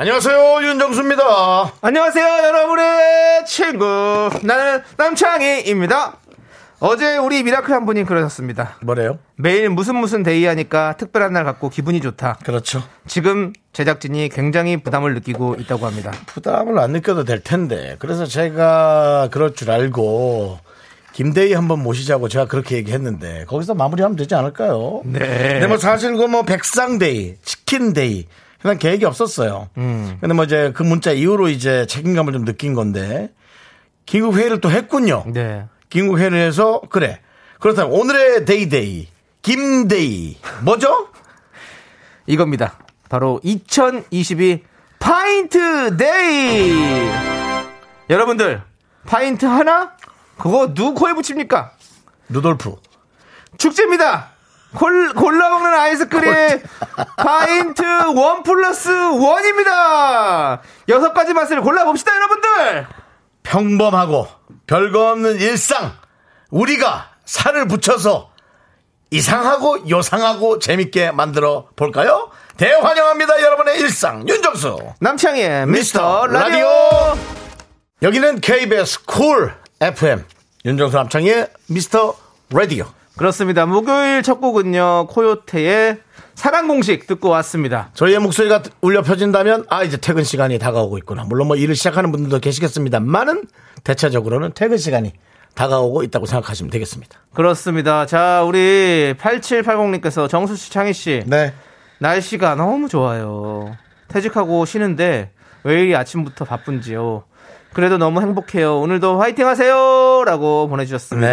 안녕하세요 윤정수입니다. 안녕하세요, 여러분의 친구. 나는 남창희입니다. 어제 우리 미라클 한 분이 그러셨습니다. 뭐래요? 매일 무슨 무슨 day 하니까 특별한 날 같고 기분이 좋다. 그렇죠. 지금 제작진이 굉장히 부담을 느끼고 있다고 합니다. 부담을 안 느껴도 될 텐데 그래서 제가 그럴 줄 알고 김대희 한번 모시자고 제가 그렇게 얘기했는데 거기서 마무리하면 되지 않을까요? 네. 근데 뭐 사실 그뭐 백상day, 치킨day 그냥 계획이 없었어요. 음. 근데 뭐 이제 그 문자 이후로 이제 책임감을 좀 느낀 건데 긴급 회의를 또 했군요. 네. 긴급 회의를 해서 그래. 그렇다면 오늘의 day day 김day 뭐죠? 이겁니다. 바로 2022 파인트 day! 여러분들, 파인트 하나? 그거 누구 코에 붙입니까? 루돌프. 축제입니다. 골, 골라 먹는 아이스크림 파인트 one plus one입니다. 여섯 가지 맛을 골라 봅시다, 여러분들. 평범하고 별거 없는 일상 우리가 살을 붙여서 이상하고 요상하고 재밌게 만들어 볼까요? 대환영합니다 여러분의 일상 윤정수 남창희의 미스터 라디오. 여기는 KBS 쿨 FM 윤정수 남창의 미스터 라디오 그렇습니다. 목요일 첫 곡은요, 코요테의 사랑 공식 듣고 왔습니다. 저희의 목소리가 울려 펴진다면 아 이제 퇴근 시간이 다가오고 있구나 물론 뭐 일을 시작하는 분들도 계시겠습니다만은 대체적으로는 퇴근 시간이 다가오고 있다고 생각하시면 되겠습니다 그렇습니다. 자, 우리 8780님께서 정수 씨, 창희 씨. 네 날씨가 너무 좋아요. 퇴직하고 쉬는데 왜 이리 아침부터 바쁜지요. 그래도 너무 행복해요. 오늘도 화이팅 하세요! 라고 보내주셨습니다.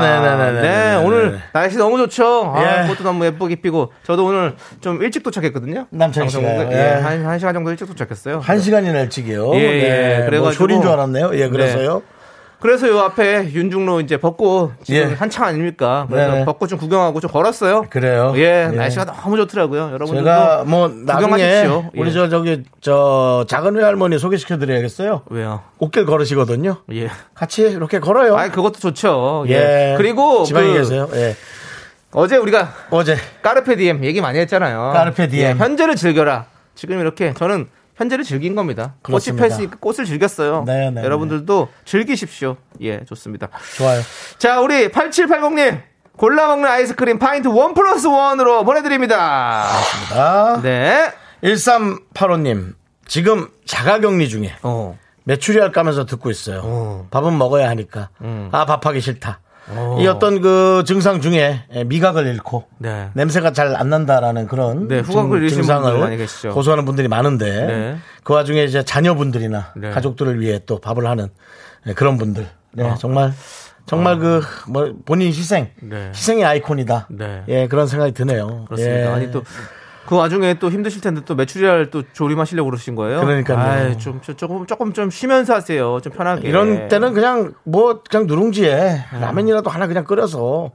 네네네네네. 네, 오늘 날씨 너무 좋죠? 아, 예. 꽃도 너무 예쁘게 피고. 저도 오늘 좀 일찍 도착했거든요. 남창희? 방송국에. 예. 예, 한, 한 시간 정도 일찍 도착했어요. 한 시간이나 일찍이요. 예, 예. 네. 그래가지고- 뭐 쇼린 줄 알았네요. 예, 그래서요. 그래서 요 앞에 윤중로 이제 벚꽃 지금 예. 한창 아닙니까? 그래서 네네. 벚꽃 좀 구경하고 좀 걸었어요. 그래요. 예, 예. 날씨가 너무 좋더라고요. 여러분들도 제가 뭐 구경하십시오. 우리 예. 저 저기 저 작은 외할머니 소개시켜 드려야겠어요. 왜요? 꽃길 걸으시거든요. 예. 같이 이렇게 걸어요. 아, 그것도 좋죠. 예. 예. 그리고 지방에 그 계세요. 예. 어제 우리가 어제 까르페 디엠 얘기 많이 했잖아요. 까르페 디엠. 예, 현재를 즐겨라. 지금 이렇게 저는 현재를 즐긴 겁니다. 그렇습니다. 꽃이 폈으니까 꽃을 즐겼어요. 네, 네, 여러분들도 즐기십시오. 예, 좋습니다. 좋아요. 자, 우리 8780님. 골라 먹는 아이스크림 파인트 one plus one으로 보내드립니다. 아, 네. 1385님 지금 자가 격리 중에 어. 메추리알 까면서 듣고 있어요. 어. 밥은 먹어야 하니까. 음. 아 밥하기 싫다. 이 어떤 그 증상 중에 미각을 잃고 네. 냄새가 잘 안 난다라는 그런 네, 후각을 많이 계시죠. 호소하는 분들이 많은데 네. 그 와중에 이제 자녀분들이나 네. 가족들을 위해 또 밥을 하는 네, 그런 분들 네, 어. 정말 정말 그뭐 본인 희생 네. 희생의 아이콘이다 네. 예 그런 생각이 드네요 그렇습니다. 예. 아니 또 그 와중에 또 힘드실 텐데 또 메추리알 또 조림하시려고 그러신 거예요? 그러니까요. 아이, 좀, 좀 조금 조금 좀 쉬면서 하세요. 좀 편하게. 이런 때는 그냥 뭐 그냥 누룽지에 라면이라도 하나 그냥 끓여서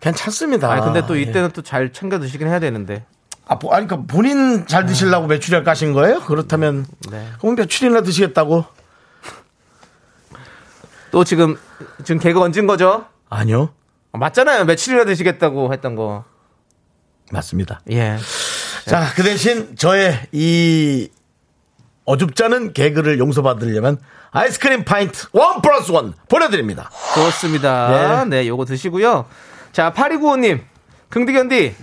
괜찮습니다. 네. 아니 근데 또 예. 이때는 또 잘 챙겨 드시긴 해야 되는데. 아, 뭐, 아니, 그러니까 본인 잘 드시려고 메추리알 까신 거예요? 그렇다면 네. 그럼 메추리나 드시겠다고? 또 지금 지금 개그 얹은 거죠? 아니요, 아, 맞잖아요. 며칠이나 드시겠다고 했던 거. 맞습니다. 예. 자, 그 대신 저의 이 어줍잖은 개그를 용서받으려면 아이스크림 파인트 one plus one 보내드립니다. 좋습니다. 네, 요거 드시고요. 자, 8295님. 긍디견디.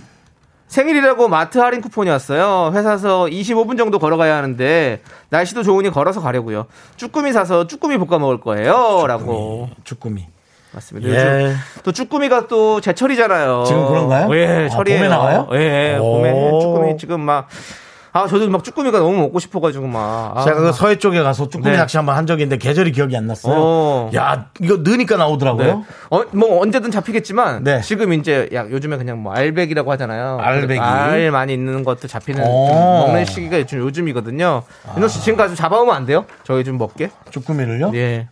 생일이라고 마트 할인 쿠폰이 왔어요. 회사에서 25분 정도 걸어가야 하는데 날씨도 좋으니 걸어서 가려고요. 쭈꾸미 사서 쭈꾸미 볶아 먹을 거예요. 라고. 주꾸미. 맞습니다. 예. 또 쭈꾸미가 또 제철이잖아요. 지금 그런가요? 예, 아, 철이에요. 봄에 나와요? 예, 오. 봄에 쭈꾸미 지금 막 아, 저도 막 쭈꾸미가 너무 먹고 싶어가지고 막. 아, 제가 그 서해 쪽에 가서 쭈꾸미 네. 낚시 한번 한 적이 있는데 계절이 기억이 안 났어요. 어. 야, 이거 넣으니까 나오더라고요. 네. 어, 뭐 언제든 잡히겠지만 네. 지금 이제 야, 요즘에 그냥 뭐 알배기라고 하잖아요. 알배기. 알 많이 있는 것도 잡히는 좀 어. 먹는 시기가 요즘 요즘이거든요. 윤호 씨 지금까지 잡아오면 안 돼요? 저희 좀 먹게. 쭈꾸미를요? 예.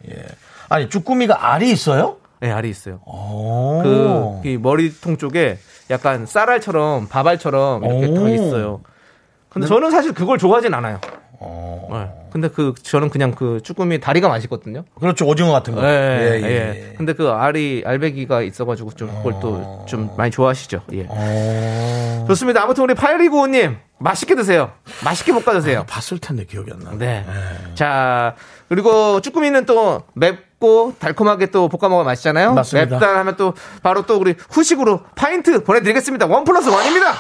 아니, 쭈꾸미가 알이 있어요? 네, 알이 있어요. 오. 그, 이 머리통 쪽에 약간 쌀알처럼 밥알처럼 이렇게 오. 더 있어요. 근데 저는 사실 그걸 좋아하진 않아요. 네. 근데 그 저는 그냥 그 쭈꾸미 다리가 맛있거든요. 그렇죠. 오징어 같은 거. 예, 예, 예, 예. 근데 그 알이 알배기가 있어가지고 좀 그걸 또좀 많이 좋아하시죠. 예. 어. 좋습니다. 아무튼 우리 8195님 맛있게 드세요. 맛있게 볶아 드세요. 봤을 텐데 기억이 안 나네. 네. 자 그리고 쭈꾸미는 또 맵고 달콤하게 또 볶아 먹으면 맛있잖아요. 맞습니다. 맵다 하면 또 바로 또 우리 후식으로 파인트 보내드리겠습니다. one plus one입니다.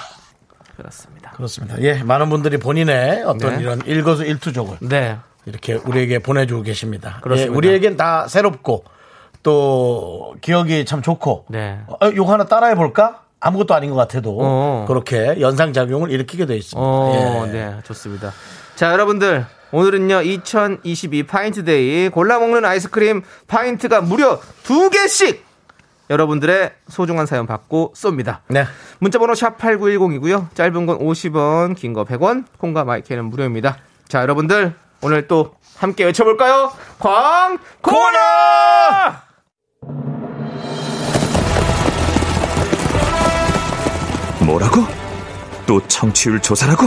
그렇습니다. 그렇습니다. 예, 많은 분들이 본인의 어떤 네. 이런 일거수일투족을 네. 이렇게 우리에게 보내주고 계십니다. 그렇습니다. 예, 우리에겐 다 새롭고 또 기억이 참 좋고. 네. 어, 요거 하나 따라해 볼까? 아무것도 아닌 것 같아도 어. 그렇게 연상작용을 일으키게 되어 있습니다. 어, 예. 네, 좋습니다. 자, 여러분들. 오늘은요, 2022 파인트day 골라 먹는 아이스크림 파인트가 무려 두 개씩 여러분들의 소중한 사연 받고 쏩니다. 네. 문자번호 샵 8910이고요. 짧은 건 50원, 긴 거 100원, 콩과 my K는 무료입니다. 자, 여러분들. 오늘 또 함께 외쳐볼까요? 광고나! 뭐라고? 또 청취율 조사라고?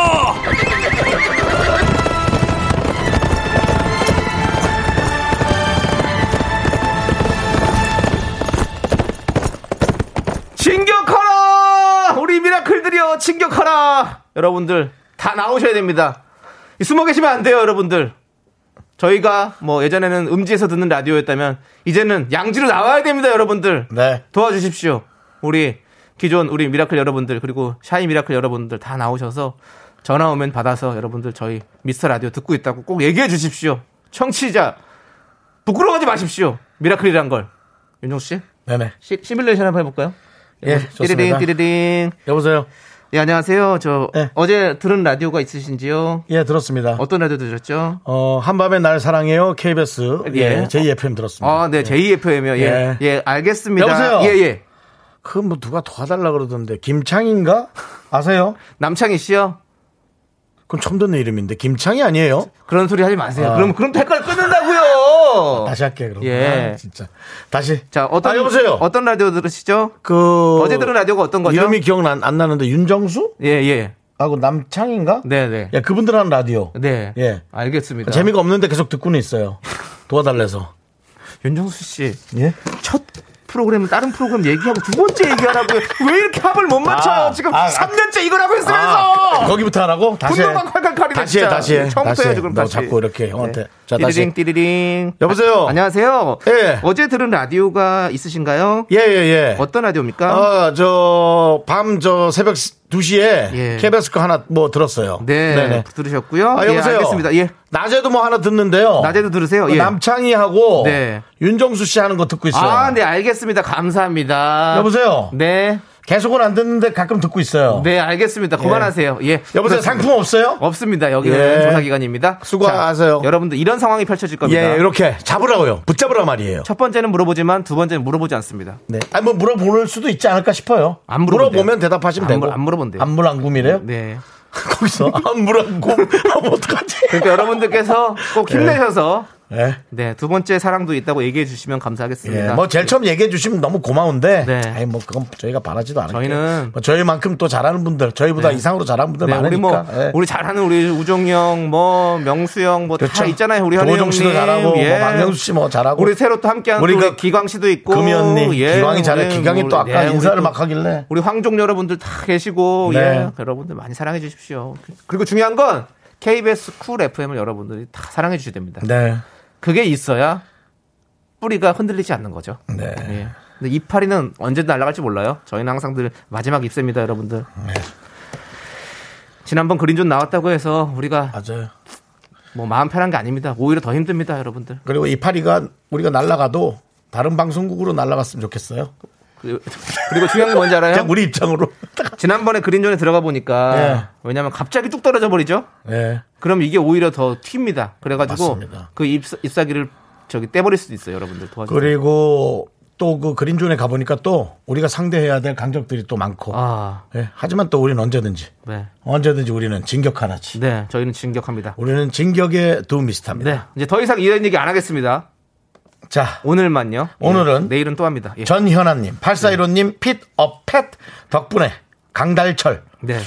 진격하라! 우리 미라클들이여, 진격하라! 여러분들, 다 나오셔야 됩니다. 이 숨어 계시면 안 돼요, 여러분들. 저희가 뭐 예전에는 음지에서 듣는 라디오였다면, 이제는 양지로 나와야 됩니다, 여러분들. 네. 도와주십시오. 우리 기존 우리 미라클 여러분들, 그리고 shy 미라클 여러분들 다 나오셔서 전화 오면 받아서 여러분들 저희 미스터 라디오 듣고 있다고 꼭 얘기해 주십시오. 청취자, 부끄러워하지 마십시오. 미라클이란 걸. 윤정수 씨? 네네. 시, 시뮬레이션 한번 해볼까요? 예, 띠리링 좋습니다. 띠리링. 여보세요. 예, 안녕하세요. 저 네. 어제 들은 라디오가 있으신지요? 예, 들었습니다. 어떤 라디오 들으셨죠? 어, 한밤에 날 사랑해요. KBS. 예. 예. JFM 들었습니다. 아, 네, JFM이요. 예. 예. 예, 알겠습니다. 여보세요? 예, 예. 그 뭐 누가 도와달라 그러던데. 김창인가? 아세요? 남창희 씨요? 그건 처음 듣는 이름인데. 김창이 아니에요? 그런 소리 하지 마세요. 아. 그럼 그럼 댓글 끊는다고요. 다시 할게, 그럼. 예. 아, 진짜. 다시. 자, 어떤 아, 여보세요? 어떤 라디오 들으시죠? 그. 어제 들은 라디오가 어떤 거죠? 이름이 기억 안, 안 나는데, 윤정수? 예, 예. 하고 남창인가? 네, 네. 예, 그분들 하는 라디오. 네. 예. 알겠습니다. 재미가 없는데 계속 듣고는 있어요. 도와달래서. 윤정수 씨. 예? 첫 프로그램은 다른 프로그램 얘기하고 두 번째 얘기하라고요. 왜 이렇게 합을 못 맞춰요? 아, 지금 아, 아. 3년째 이걸 하고 있으면서. 아, 거기부터 하라고? 다시 해. 다시 해. 다시 해. 처음부터 해. 해야지, 그럼 너 다시. 자꾸 이렇게 형한테. 네. 자. 띠리링 띠리링. 여보세요? 아, 안녕하세요. 예. 어제 들은 라디오가 있으신가요? 예, 예, 예. 어떤 라디오입니까? 어, 저, 밤, 저, 새벽 2시에 예. KBS 거 하나 뭐 들었어요. 네. 네네. 들으셨고요. 아, 예, 여보세요? 알겠습니다. 예. 낮에도 뭐 하나 듣는데요. 낮에도 들으세요. 그 예. 남창희하고 네. 윤정수 씨 하는 거 듣고 있어요. 아, 네, 알겠습니다. 감사합니다. 여보세요? 네. 계속은 안 듣는데 가끔 듣고 있어요. 네, 알겠습니다. 그만하세요. 예. 여보세요? 그렇습니다. 상품 없어요? 없습니다. 여기는 예. 조사 기간입니다. 수고하세요. 자, 여러분들 이런 상황이 펼쳐질 겁니다. 예, 이렇게 잡으라고요. 붙잡으라 말이에요. 첫 번째는 물어보지만 두 번째는 물어보지 않습니다. 네. 아니, 뭐 물어볼 수도 있지 않을까 싶어요. 안 물어본대요. 물어보면 대답하시면 안 되고. 물- 안 물어본대요. 안물안금이래요? 네. 거기서 안물안금 하면 어떡하지? 그러니까 여러분들께서 꼭 힘내셔서 예. 네, 두 번째 사랑도 있다고 얘기해 주시면 감사하겠습니다. 예, 뭐 제일 처음 얘기해 주시면 너무 고마운데, 네. 아니 뭐 그건 저희가 바라지도 않을게요. 저희는- 뭐 저희만큼 또 잘하는 분들, 저희보다 이상으로 잘하는 분들 네, 우리 많으니까. 뭐 예. 우리 잘하는 우리 우정형 뭐 명수 형 뭐 다 그렇죠. 있잖아요. 우리 현우 조호정 씨도. 잘하고, 예. 뭐 박명수 씨 뭐 잘하고. 우리 새로 또 함께하는 우리 그 기광 씨도 있고 금이 언니, 예, 기광이 잘해. 기광이 또 뭐, 아까 인사를 또막 하길래. 우리 황종 여러분들 다 계시고 네. 예, 여러분들 많이 사랑해 주십시오. 그리고 중요한 건 KBS 쿨 FM을 여러분들이 다 사랑해 주셔야 됩니다. 네. 그게 있어야 뿌리가 흔들리지 않는 거죠. 네. 예. 근데 이파리는 언제 날아갈지 몰라요. 저희는 항상 늘 마지막 잎새입니다, 여러분들. 네. 지난번 green zone 나왔다고 해서 우리가 맞아요. 뭐 마음 편한 게 아닙니다. 오히려 더 힘듭니다, 여러분들. 그리고 이파리가 우리가 날아가도 다른 방송국으로 날아갔으면 좋겠어요. 그리고, 중요한 게 뭔지 알아요? 그냥 우리 입장으로. 지난번에 그린존에 들어가 보니까 예. 왜냐면 갑자기 뚝 떨어져 버리죠. 네. 그럼 이게 오히려 더 튑니다. 그래가지고 맞습니다. 그 잎, 잎사귀를 저기 떼버릴 수도 있어요, 여러분들 도와주세요. 그리고 또 그 그린존에 가보니까 또 우리가 상대해야 될 강적들이 또 많고. 아, 예, 하지만 또 우리는 언제든지 네, 언제든지 우리는 진격하나지. 네, 저희는 진격합니다. 우리는 진격의 두 미스터입니다. 네, 이제 더 이상 이런 얘기 안 하겠습니다. 자, 오늘만요. 오늘은 예, 내일은 또 합니다. 예. 전현아님, 8415님, 핏, 어, 팻 덕분에 강달철. 네,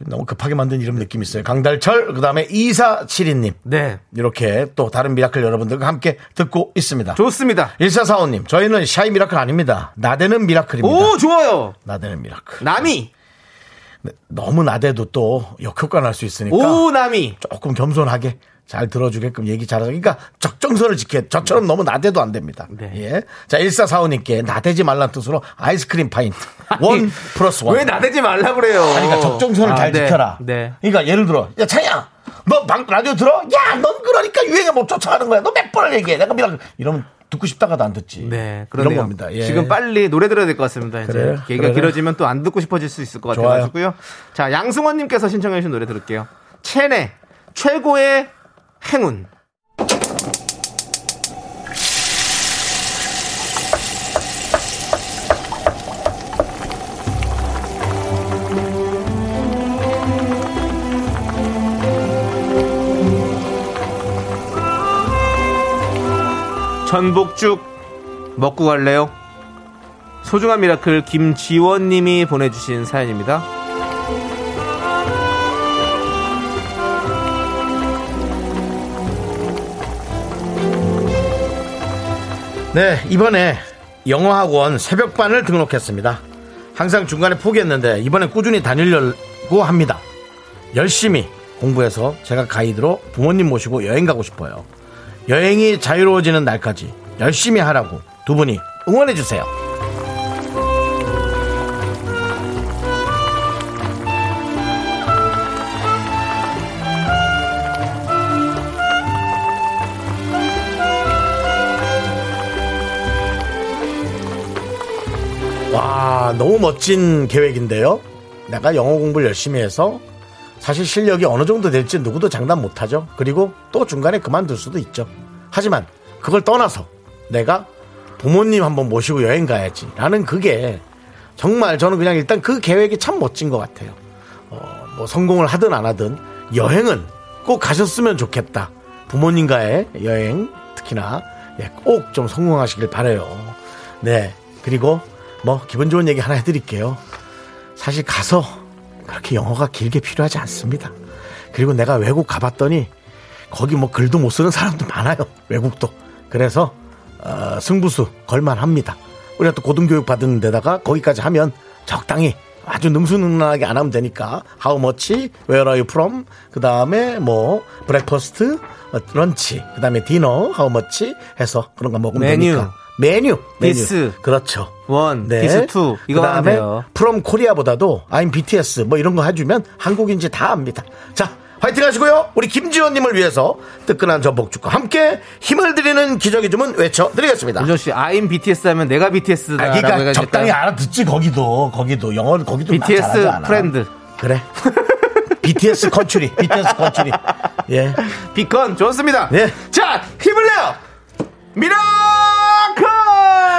너무 급하게 만든 이름 느낌 있어요. 강달철, 그 다음에 2472님. 네, 이렇게 또 다른 미라클 여러분들과 함께 듣고 있습니다. 좋습니다. 1445님, 저희는 shy 미라클 아닙니다. 나대는 미라클입니다. 오, 좋아요. 나대는 미라클. 남이, 네, 너무 나대도 또 역효과 날 수 있으니까 오, 남이. 조금 겸손하게 잘 들어주게끔 얘기 잘하자. 그러니까 적정선을 지켜. 저처럼 너무 나대도 안 됩니다. 네. 예. 자, 1445님께 나대지 말란 뜻으로 아이스크림 파인트. one plus one. 왜 나대지 말라 그래요? 아니, 그러니까 적정선을 아, 잘 네, 지켜라. 네. 그러니까 예를 들어, 야, 차야! 너 방, 라디오 들어? 야, 넌 그러니까 유행에 못 쫓아가는 거야. 너 몇 번을 얘기해. 내가 미라 이러면 듣고 싶다가도 안 듣지. 네, 그러네요. 겁니다. 예. 지금 빨리 노래 들어야 될 것 같습니다. 이제 그래요? 얘기가 그래요? 길어지면 또 안 듣고 싶어질 수 있을 것. 같아가지고요. 자, 양승원님께서 신청해주신 노래 들을게요. 체내 최고의 행운. 전복죽 먹고 갈래요? 소중한 미라클 김지원님이 보내주신 사연입니다. 네, 이번에 영어학원 새벽반을 등록했습니다. 항상 중간에 포기했는데 이번엔 꾸준히 다니려고 합니다. 열심히 공부해서 제가 가이드로 부모님 모시고 여행 가고 싶어요. 여행이 자유로워지는 날까지 열심히 하라고 두 분이 응원해 주세요. 와, 너무 멋진 계획인데요. 내가 영어 공부를 열심히 해서 사실 실력이 어느 정도 될지 누구도 장담 못 하죠. 그리고 또 중간에 그만둘 수도 있죠. 하지만 그걸 떠나서 내가 부모님 한번 모시고 여행 가야지. 라는 그게 정말 저는 그냥 일단 그 계획이 참 멋진 것 같아요. 어, 뭐 성공을 하든 안 하든 여행은 꼭 가셨으면 좋겠다. 부모님과의 여행 특히나 예, 꼭 좀 성공하시길 바래요. 네. 그리고 뭐 기분 좋은 얘기 하나 해드릴게요. 사실 가서 그렇게 영어가 길게 필요하지 않습니다. 그리고 내가 외국 가봤더니 거기 뭐 글도 못 쓰는 사람도 많아요. 외국도. 그래서 어, 승부수 걸만합니다. 우리가 또 고등교육 받은 데다가 거기까지 하면 적당히 아주 능수능란하게 안 하면 되니까 how much, where are you from, 그 다음에 뭐 breakfast, 어, lunch, 그 다음에 dinner, how much 해서 그런 거 먹으면 메뉴. 되니까 메뉴, 메뉴. this. 그렇죠. one, 네. this two 이거 돼요. from Korea보다도 I'm BTS 뭐 이런 거 해주면 한국인지 다 압니다. 자, 화이팅 하시고요. 우리 김지원님을 위해서 뜨끈한 전복죽과 함께 힘을 드리는 기적의 주문 외쳐드리겠습니다. 윤정 씨, I'm BTS 하면 내가 BTS다. 아, 그러니까 적당히 알아듣지 거기도 거기도 영어를 거기도 막 BTS. friend. 그래. BTS country, BTS country. 예. 의견 좋습니다. 네. 자, 힘을 내요. miracle!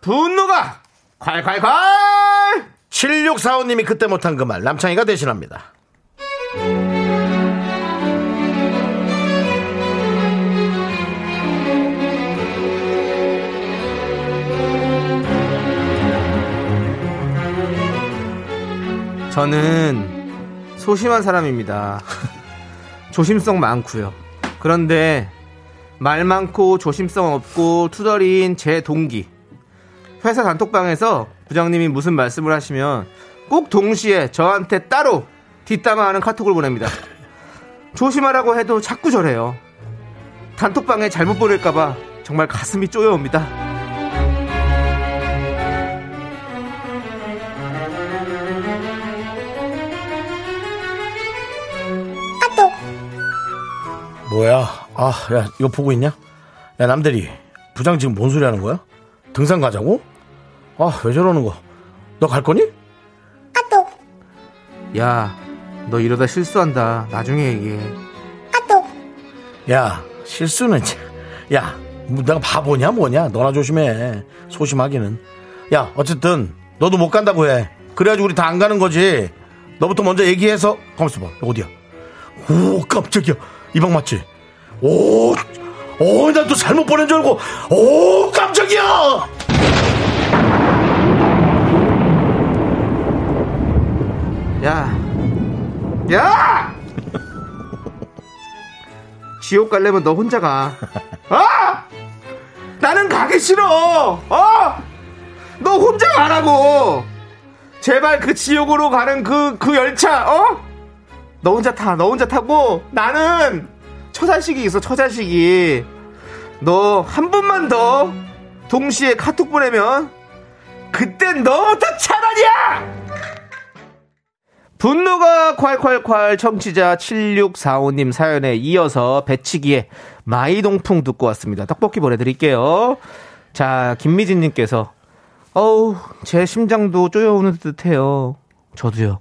분노가 콸콸콸 7645님이 그때 못한 그 말 남창희가 대신합니다. 저는 소심한 사람입니다. 조심성 많고요. 그런데 말 많고 조심성 없고 투덜이인 제 동기. 회사 단톡방에서 부장님이 무슨 말씀을 하시면 꼭 동시에 저한테 따로 뒷담화하는 카톡을 보냅니다. 조심하라고 해도 자꾸 저래요. 단톡방에 잘못 보낼까봐 정말 가슴이 쪼여옵니다. 뭐야? 아, 야, 이거 보고 있냐? 야, 남대리. 부장 지금 뭔 소리 하는 거야? 등산 가자고? 아, 왜 저러는 거? 너 갈 거니? 야, 너 이러다 실수한다. 나중에 얘기해. 야, 실수는, 참- 야, 뭐 내가 바보냐, 뭐냐? 너나 조심해. 소심하기는. 야, 어쨌든, 너도 못 간다고 해. 그래가지고 우리 다 안 가는 거지. 너부터 먼저 얘기해서, 가만있어 봐. 어디야? 오, 깜짝이야. 이 방 맞지? 오, 오, 난또 잘못 보낸 줄 알고, 오, 깜짝이야! 야, 야! 지옥 갈려면 너 혼자 가. 아! 나는 가기 싫어. 어? 너 혼자 가라고. 제발 그 지옥으로 가는 그, 그 열차, 어? 너 혼자 타, 너 혼자 타고 나는 처자식이 있어, 처자식이. 너 한 번만 더 동시에 카톡 보내면 그땐 너부터 차단이야! 분노가 콸콸콸 청취자 7645님 사연에 이어서 배치기의 마이동풍 듣고 왔습니다. 떡볶이 보내드릴게요. 자, 김미진님께서 어우, 제 심장도 쪼여오는 듯 해요. 저도요.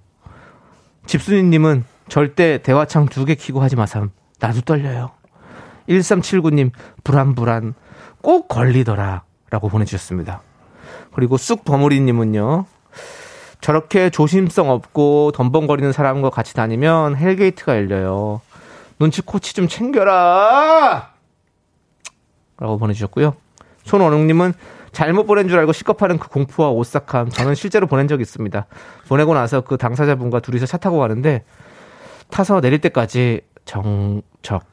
집순이님은 절대 대화창 두 개 키고 하지 마삼. 나도 떨려요. 1379님, 불안불안. 꼭 걸리더라. 라고 보내주셨습니다. 그리고 쑥 버무리님은요. 저렇게 조심성 없고 덤벙거리는 사람과 같이 다니면 hell gate가 열려요. 눈치 코치 좀 챙겨라! 라고 보내주셨고요. 손원웅님은 잘못 보낸 줄 알고 시겁하는 그 공포와 오싹함. 저는 실제로 보낸 적이 있습니다. 보내고 나서 그 당사자분과 둘이서 차 타고 가는데 타서 내릴 때까지 정적.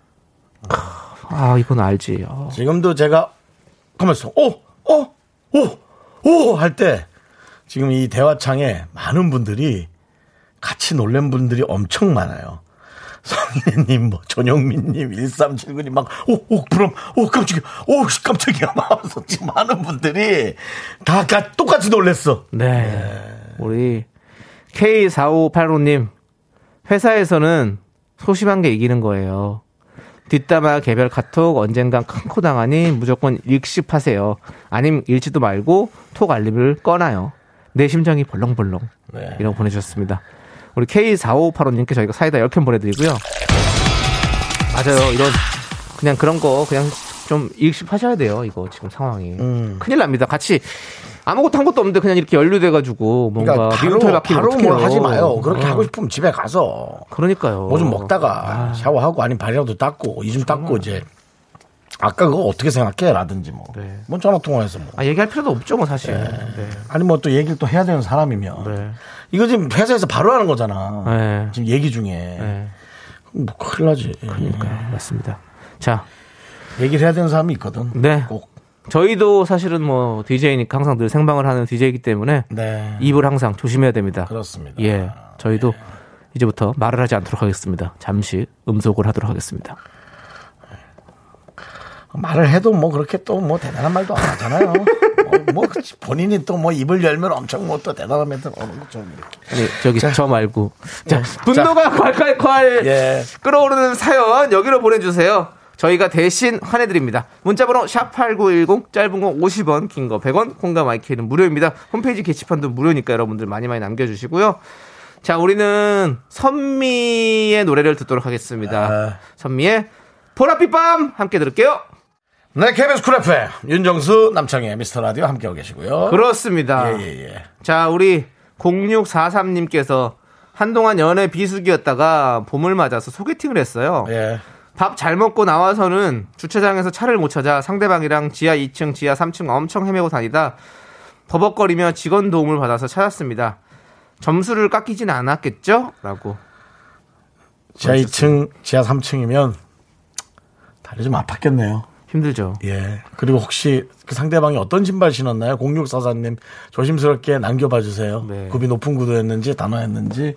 크, 아, 이건 알지. 아. 지금도 제가 가만있어. 오, 오, 오, 오! 할 때 지금 이 대화창에 많은 분들이 같이 놀란 분들이 엄청 많아요. 선배님, 뭐, 전영민님, 1379님, 막, 오, 오, 그럼, 오, 깜짝이야, 오, 씨, 깜짝이야, 막 지금 많은 분들이 다 가- 똑같이 놀랬어. 네. 우리 K4585님, 회사에서는 소심한 게 이기는 거예요. 뒷담화 개별 카톡 언젠간 큰 코 당하니 무조건 읽씹하세요. 아님 읽지도 말고 톡 알림을 꺼놔요. 내 심장이 벌렁벌렁. 네. 이라고 보내주셨습니다. 우리 K4585님께 저희가 사이다 10캔 보내드리고요. 맞아요. 이런, 그냥 그런 거 그냥 좀 읽씹하셔야 돼요. 이거 지금 상황이. 음. 큰일 납니다. 같이 아무것도 한 것도 없는데 그냥 이렇게 연루돼가지고 뭔가 그러니까 바로, 미운털 박히면 바로. 뭘 하지 마요. 그렇게 어. 하고 싶으면 집에 가서 그러니까요. 뭐 좀 먹다가 샤워하고 아니면 발이라도 닦고 이좀 닦고 이제 아까 그거 어떻게 생각해? 라든지 뭐. 네. 뭐 전화 통화해서 뭐. 아, 얘기할 필요도 없죠, 뭐 사실. 네. 아니 뭐 또 얘기를 또 해야 되는 사람이면 네. 이거 지금 회사에서 바로 하는 거잖아. 네. 지금 얘기 중에 네. 뭐 큰일 나지. 그러니까 맞습니다. 자, 얘기를 해야 되는 사람이 있거든. 네. 꼭. 저희도 사실은 뭐 DJ니까 항상 늘 생방을 하는 DJ이기 때문에 네. 입을 항상 조심해야 됩니다. 그렇습니다. 예, 저희도 이제부터 말을 하지 않도록 하겠습니다. 잠시 음속을 하도록 하겠습니다. 말을 해도 뭐 그렇게 또 뭐 대단한 말도 안 하잖아요. 뭐, 뭐 본인이 또 뭐 입을 열면 엄청 뭐 또 대단한 멘트 오는 거죠. 이렇게. 아니, 저기 저 말고 자, 분노가 콸콸콸 예. 끌어오르는 사연 여기로 보내주세요. 저희가 대신 환해드립니다. 문자번호 샵8910 짧은 거 50원 긴 거 100원 콩과 마이크는 무료입니다. 홈페이지 게시판도 무료니까 여러분들 많이 많이 남겨주시고요. 자 우리는 선미의 노래를 듣도록 하겠습니다. 아. 선미의 보랏빛 밤 함께 들을게요. 네, KBS 쿨 FM 윤정수 남창의 미스터 라디오 함께하고 계시고요. 그렇습니다. 예, 예, 예. 자, 우리 0643님께서 한동안 연애 비수기였다가 봄을 맞아서 소개팅을 했어요. 예. 밥 잘 먹고 나와서는 주차장에서 차를 못 찾아 상대방이랑 지하 2층, 지하 3층 엄청 헤매고 다니다 버벅거리며 직원 도움을 받아서 찾았습니다. 점수를 깎이진 않았겠죠? 라고. 지하 2층, 지하 3층이면 다리 좀 아팠겠네요. 힘들죠. 예. 그리고 혹시 그 상대방이 어떤 신발 신었나요? 0644님 조심스럽게 남겨봐 주세요. 네. 굽이 높은 구두였는지 단어였는지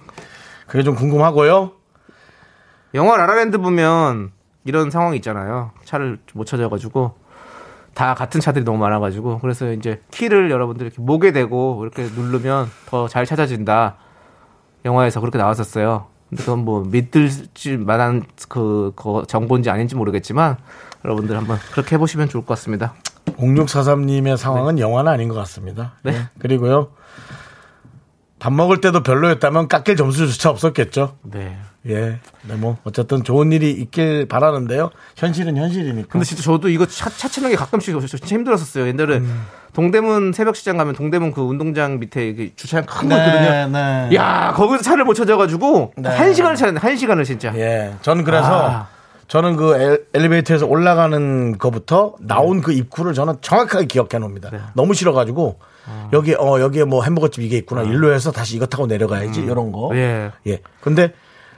그게 좀 궁금하고요. 영화 라라랜드 보면 이런 상황이 있잖아요. 차를 못 찾아가지고 다 같은 차들이 너무 많아가지고 그래서 이제 키를 여러분들 이렇게 목에 대고 이렇게 누르면 더 잘 찾아진다. 영화에서 그렇게 나왔었어요. 근데 그건 뭐 믿을지 만한 그, 그 정보인지 아닌지 모르겠지만 여러분들 한번 그렇게 해보시면 좋을 것 같습니다. 0643님의 상황은 영화는 아닌 것 같습니다. 네. 예. 그리고요. 밥 먹을 때도 별로였다면 깎일 점수조차 없었겠죠. 네. 예. 네, 뭐, 어쨌든 좋은 일이 있길 바라는데요. 현실은 현실이니까. 근데 진짜 저도 이거 차, 차 찾는 게 가끔씩 저 진짜 힘들었었어요. 옛날에 음. 동대문 새벽시장 가면 동대문 그 운동장 밑에 주차장 큰거 네, 있거든요. 네. 야 거기서 차를 못 찾아가지고 네. 한 시간을 찾았는데 한 시간을 진짜. 예. 저는 그래서 아. 저는 그 엘- 엘리베이터에서 올라가는 거부터 나온 그 입구를 저는 정확하게 기억해 놓습니다. 네. 너무 싫어가지고 여기 어 여기에 뭐 햄버거집 이게 있구나 일로 해서 다시 이거 타고 내려가야지 이런 거. 아. 예. 예. 근데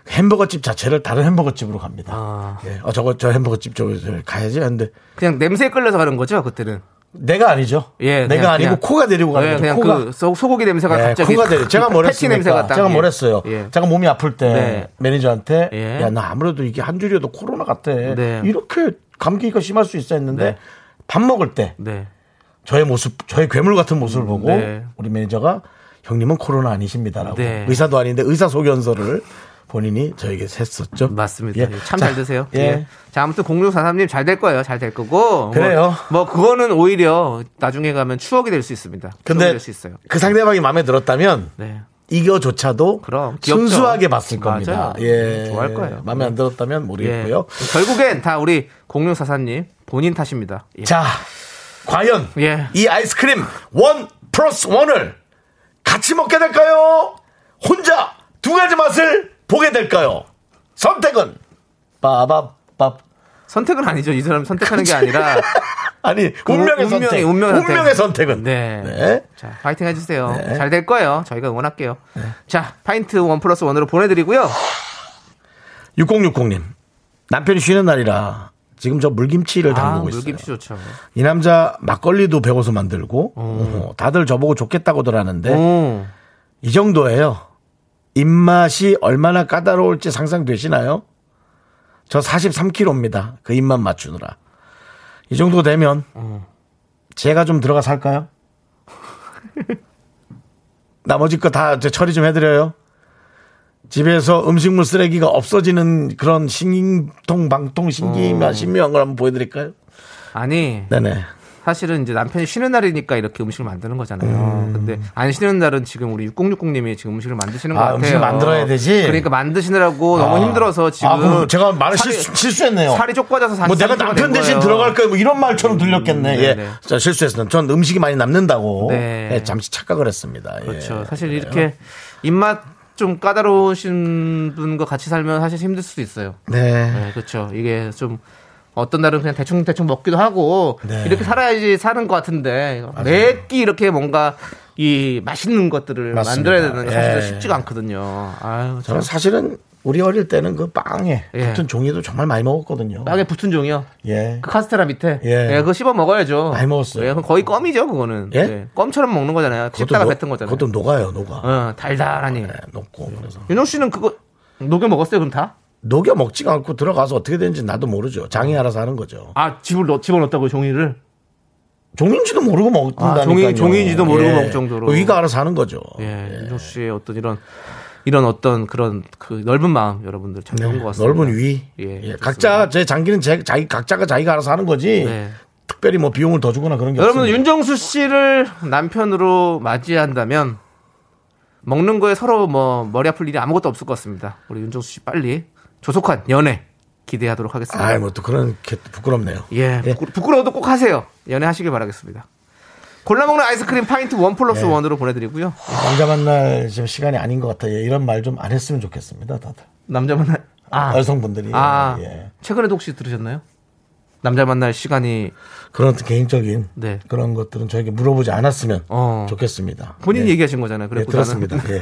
햄버거집 자체를 다른 햄버거집으로 갑니다. 아. 예. 어 저거 저 햄버거집 저거 저 가야지 하는데 그냥 냄새에 끌려서 가는 거죠 그때는. 내가 아니죠. 예, 내가 그냥- 아니고 그냥- 코가 내리고 가는 네, 거죠. 그냥 코가. 그 소, 소고기 냄새가 예, 갑자기 코가 내려. 제가 뭐랬습니까? 제가 예. 뭐랬어요. 예. 제가 몸이 아플 때 네. 매니저한테 예. 야나 아무래도 이게 한 줄이어도 코로나 같아. 네. 이렇게 감기가 심할 수 있어 했는데 네. 밥 먹을 때 네. 저의 모습, 저의 괴물 같은 모습을 보고 네. 우리 매니저가 형님은 코로나 아니십니다라고 네. 의사도 아닌데 의사 소견서를 본인이 저에게 했었죠. 맞습니다. 예. 참 자, 잘 드세요. 예. 예. 자, 아무튼 0643님 잘 될 거예요. 잘 될 거고. 그래요. 뭐, 뭐 그거는 오히려 나중에 가면 추억이 될 수 있습니다. 근데 될수 있어요. 그 상대방이 마음에 들었다면 네. 이거조차도 그럼, 귀엽죠. 순수하게 봤을 겁니다. 맞아요. 예. 좋아할 거예요. 마음에 안 들었다면 예. 모르겠고요. 결국엔 다 우리 0644님 본인 탓입니다. 예. 자, 과연 예. 이 아이스크림 원 플러스 원을 같이 먹게 될까요? 혼자 두 가지 맛을 보게 될까요? 선택은 빠바밥 선택은 아니죠. 이 사람 선택하는 게 아니라 아니 그 운명의 운명의- 선택 운명의 선택. 운명의 선택은 네. 네. 자, 파이팅 해주세요. 네. 잘될 거예요. 저희가 응원할게요. 자, 파인트 one plus one으로 보내드리고요. 6060님 남편이 쉬는 날이라 지금 저 물김치를 아, 담그고 있어요. 물김치 좋죠. 이 남자 막걸리도 배고서 만들고 어, 다들 저보고 좋겠다고들 하는데 오. 이 정도예요. 입맛이 얼마나 까다로울지 상상되시나요? 저 43kg입니다. 그 입맛 맞추느라. 이 정도 되면 제가 좀 들어가 살까요? 나머지 거 다 처리 좀 해드려요. 집에서 음식물 쓰레기가 없어지는 그런 신통 방통 신기한 신묘한 걸 한번 보여드릴까요? 아니, 네네. 사실은 이제 남편이 쉬는 날이니까 이렇게 음식을 만드는 거잖아요. 근데 안 쉬는 날은 지금 우리 6060님이 지금 음식을 만드시는 것 아, 같아요. 음식을 만들어야 되지? 그러니까 만드시느라고 너무 아. 힘들어서 지금 아, 제가 말을 살이- 실수, 실수했네요. 살이 쪽 빠져서 뭐 내가 43kg 가 남편 된 대신. 들어갈 거야 뭐 이런 말처럼 들렸겠네. 음, 예. 네네. 자, 실수했어요. 전 음식이 많이 남는다고 네. 예, 잠시 착각을 했습니다. 예. 그렇죠. 사실 이렇게 입맛 좀 까다로우신 분과 같이 살면 사실 힘들 수도 있어요. 네. 네, 그렇죠. 이게 좀 어떤 날은 그냥 대충 대충 먹기도 하고 네. 이렇게 살아야지 사는 것 같은데 매끼 이렇게 뭔가 이 맛있는 것들을 맞습니다. 만들어야 되는 게 사실 예. 쉽지가 않거든요. 아유, 참. 저는 사실은 우리 어릴 때는 그 빵에 예. 붙은 종이도 정말 많이 먹었거든요. 빵에 붙은 종이요. 예. 그 카스테라 밑에. 예. 예. 그거 씹어 먹어야죠. 많이 먹었어요. 예, 거의 껌이죠, 그거는. 예? 껌처럼 먹는 거잖아요. 씹다가 녹- 뱉은 거잖아요. 그것도 녹아요, 녹아. 어, 달달하니. 네, 녹고 그래서 윤호 씨는 그거 녹여 먹었어요, 그럼 다? 녹여 먹지가 않고 들어가서 어떻게 되는지 나도 모르죠. 장이 알아서 하는 거죠. 아, 집을 넣, 집어넣었다고 종이를? 종인지도 모르고 먹는다니까요. 아, 종이- 종이인지도 모르고 먹을 정도로. 그 위가 알아서 하는 거죠. 예, 윤호 씨의 어떤 이런, 이런 어떤 그런 그 넓은 마음 여러분들 참 좋은 것 같습니다. 네, 넓은 위. 예, 예. 각자 제 장기는 제, 자기 각자가 자기가 알아서 하는 거지. 네. 특별히 뭐 비용을 더 주거나 그런 게 여러분 없습니다. 윤정수 씨를 남편으로 맞이한다면 먹는 거에 서로 뭐 머리 아플 일이 아무것도 없을 것 같습니다. 우리 윤정수 씨 빨리 조속한 연애 기대하도록 하겠습니다. 아이, 뭐또 그런 게 부끄럽네요. 예, 예. 부끄, 부끄러워도 꼭 하세요. 연애하시길 바라겠습니다. 골라 먹는 아이스크림 파인트 one plus 예. one으로 보내드리고요. 남자 만날 지금 시간이 아닌 것 같아요. 이런 말 좀 안 했으면 좋겠습니다, 다들. 남자 만날 아, 여성분들이. 아 예. 최근에도 혹시 들으셨나요? 남자 만날 시간이 그런 개인적인 네. 그런 것들은 저에게 물어보지 않았으면 어. 좋겠습니다. 본인이 예. 얘기하신 거잖아요. 예, 들었습니다. 예.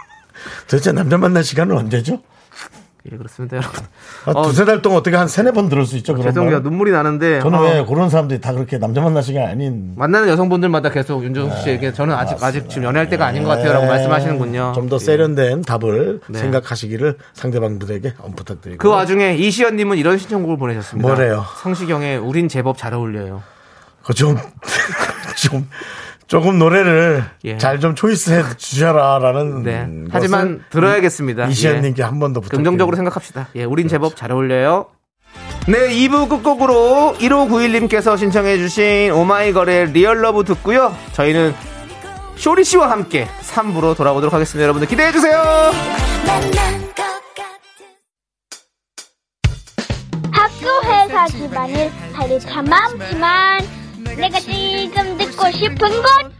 도대체 남자 만날 시간은 언제죠? 예, 그렇습니다, 여러분. 한 어, 두세 달 동안 어떻게 한 세네 번 들을 수 있죠, 그런 죄송해요. 말. 눈물이 나는데 저는 어, 왜 그런 사람들이 다 그렇게 남자 시간이 아닌 만나는 여성분들마다 계속 윤정수 씨에게 저는 아직 아직 지금 연애할 때가 아닌 것 같아요 라고 말씀하시는군요. 네. 좀더 예. 세련된 답을 네. 생각하시기를 상대방들에게 부탁드리고. 그 와중에 이시연님은 이런 신청곡을 보내셨습니다. 뭐래요? 성시경의 우린 제법 잘 어울려요. 그 좀, 좀, 조금 노래를 예. 잘좀 초이스해 주셔라라는. 네. 하지만 들어야겠습니다. 이시연님께 예. 한번 더 부탁드립니다. 긍정적으로 생각합시다. 예, 우린 제법 잘 어울려요. 네, 2부 끝곡으로 1591님께서 신청해주신 오마이걸의 Real Love 듣고요. 저희는 쇼리 씨와 함께 3부로 돌아오도록 하겠습니다. 여러분들 기대해주세요! 학교 회사 집안일 할일참 많지만 내가 지금 듣고 싶은 건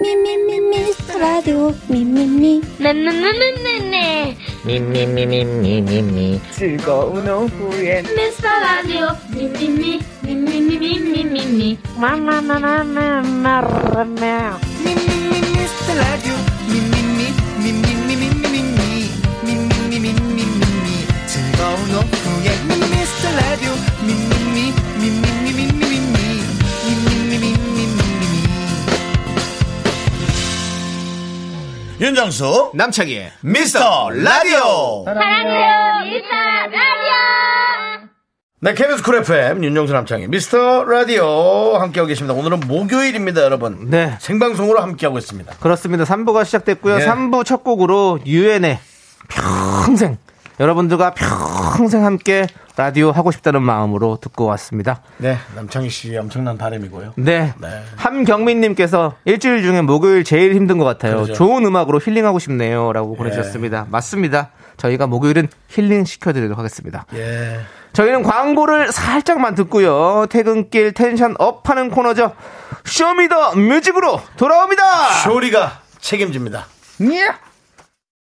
미미미 미스터 라디오 미미미 네네네네네 미미미미미미미 즐거운 오후엔 미스터 라디오 미미미 미미미미미미미 마마마마마마마마 미미미 미스터 라디오 미미미 미미미미미미미 미미미미미미미 즐거운 오후에 미스터 라디오 윤정수, 남창희의 미스터 라디오! 사랑해요 미스터 라디오 네, KBS 쿨 FM, 윤정수 남창희, 미스터 라디오 함께하고 계십니다. 오늘은 목요일입니다, 여러분. 네. 생방송으로 함께하고 있습니다. 그렇습니다. 3부가 시작됐고요. 예. 3부 첫 곡으로 유엔의 평생 여러분들과 평생 함께 라디오 하고 싶다는 마음으로 듣고 왔습니다. 네, 남창희 씨의 엄청난 바람이고요. 네. 네. 함경민님께서 일주일 중에 목요일 제일 힘든 것 같아요. 그러죠. 좋은 음악으로 힐링하고 싶네요. 라고 보내주셨습니다. 맞습니다. 저희가 목요일은 힐링 시켜드리도록 하겠습니다. 예. 저희는 광고를 살짝만 듣고요. 퇴근길 tension up 하는 코너죠. Show Me the Music으로 돌아옵니다. 쇼리가 책임집니다.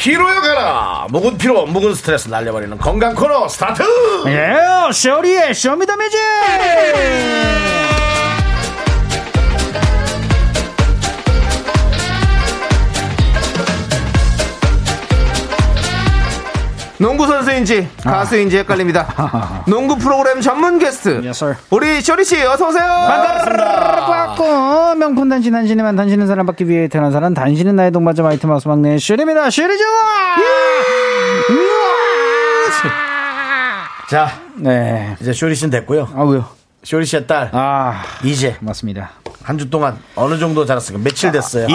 피로야 가라. 묵은 피로, 묵은 스트레스 날려버리는 건강 코너 스타트. 예, 쇼리의 Show Me the Music! 농구 선수인지 가수인지 헷갈립니다. 농구 프로그램 전문 게스트. Yes, sir. 우리 쇼리 씨 어서 오세요. 반갑고 명품 단신 단신이만 단신은 사랑 받기 위해 태어난 사람 단신은 나의 동반자 마이티 마우스 막내 쇼리입니다. 쇼리 좋아! 자, 네. 이제 쇼리 씨는 됐고요. 아우요? 쇼리 씨의 딸 아 이제. 맞습니다. 한 주 동안 어느 정도 자랐습니까? 며칠 됐어요.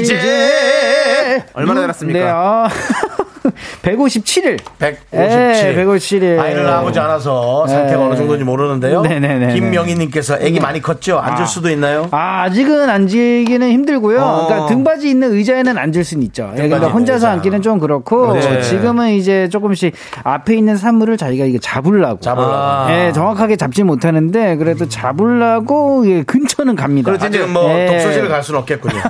이제 얼마나 자랐습니까? 네, 아, 157일. 157. 예, 157일. 아이를 낳아보지 않아서 상태가 예. 어느 정도인지 모르는데요. 네네네네. 김명희님께서 아기 많이 컸죠? 앉을 수도 있나요? 아, 아직은 앉기는 힘들고요. 어. 그러니까 등받이 있는 의자에는 앉을 수는 있죠. 예, 그러니까 혼자서 의자. 앉기는 좀 그렇고 네. 지금은 이제 조금씩 앞에 있는 산물을 자기가 이게 잡으려고. 잡으려고. 아. 예, 정확하게 잡지 못하는데 그래도 잡으려고 예, 근처는 갑니다. 그렇지, 아직은 뭐 예. 독서실을 갈 수는 없겠군요.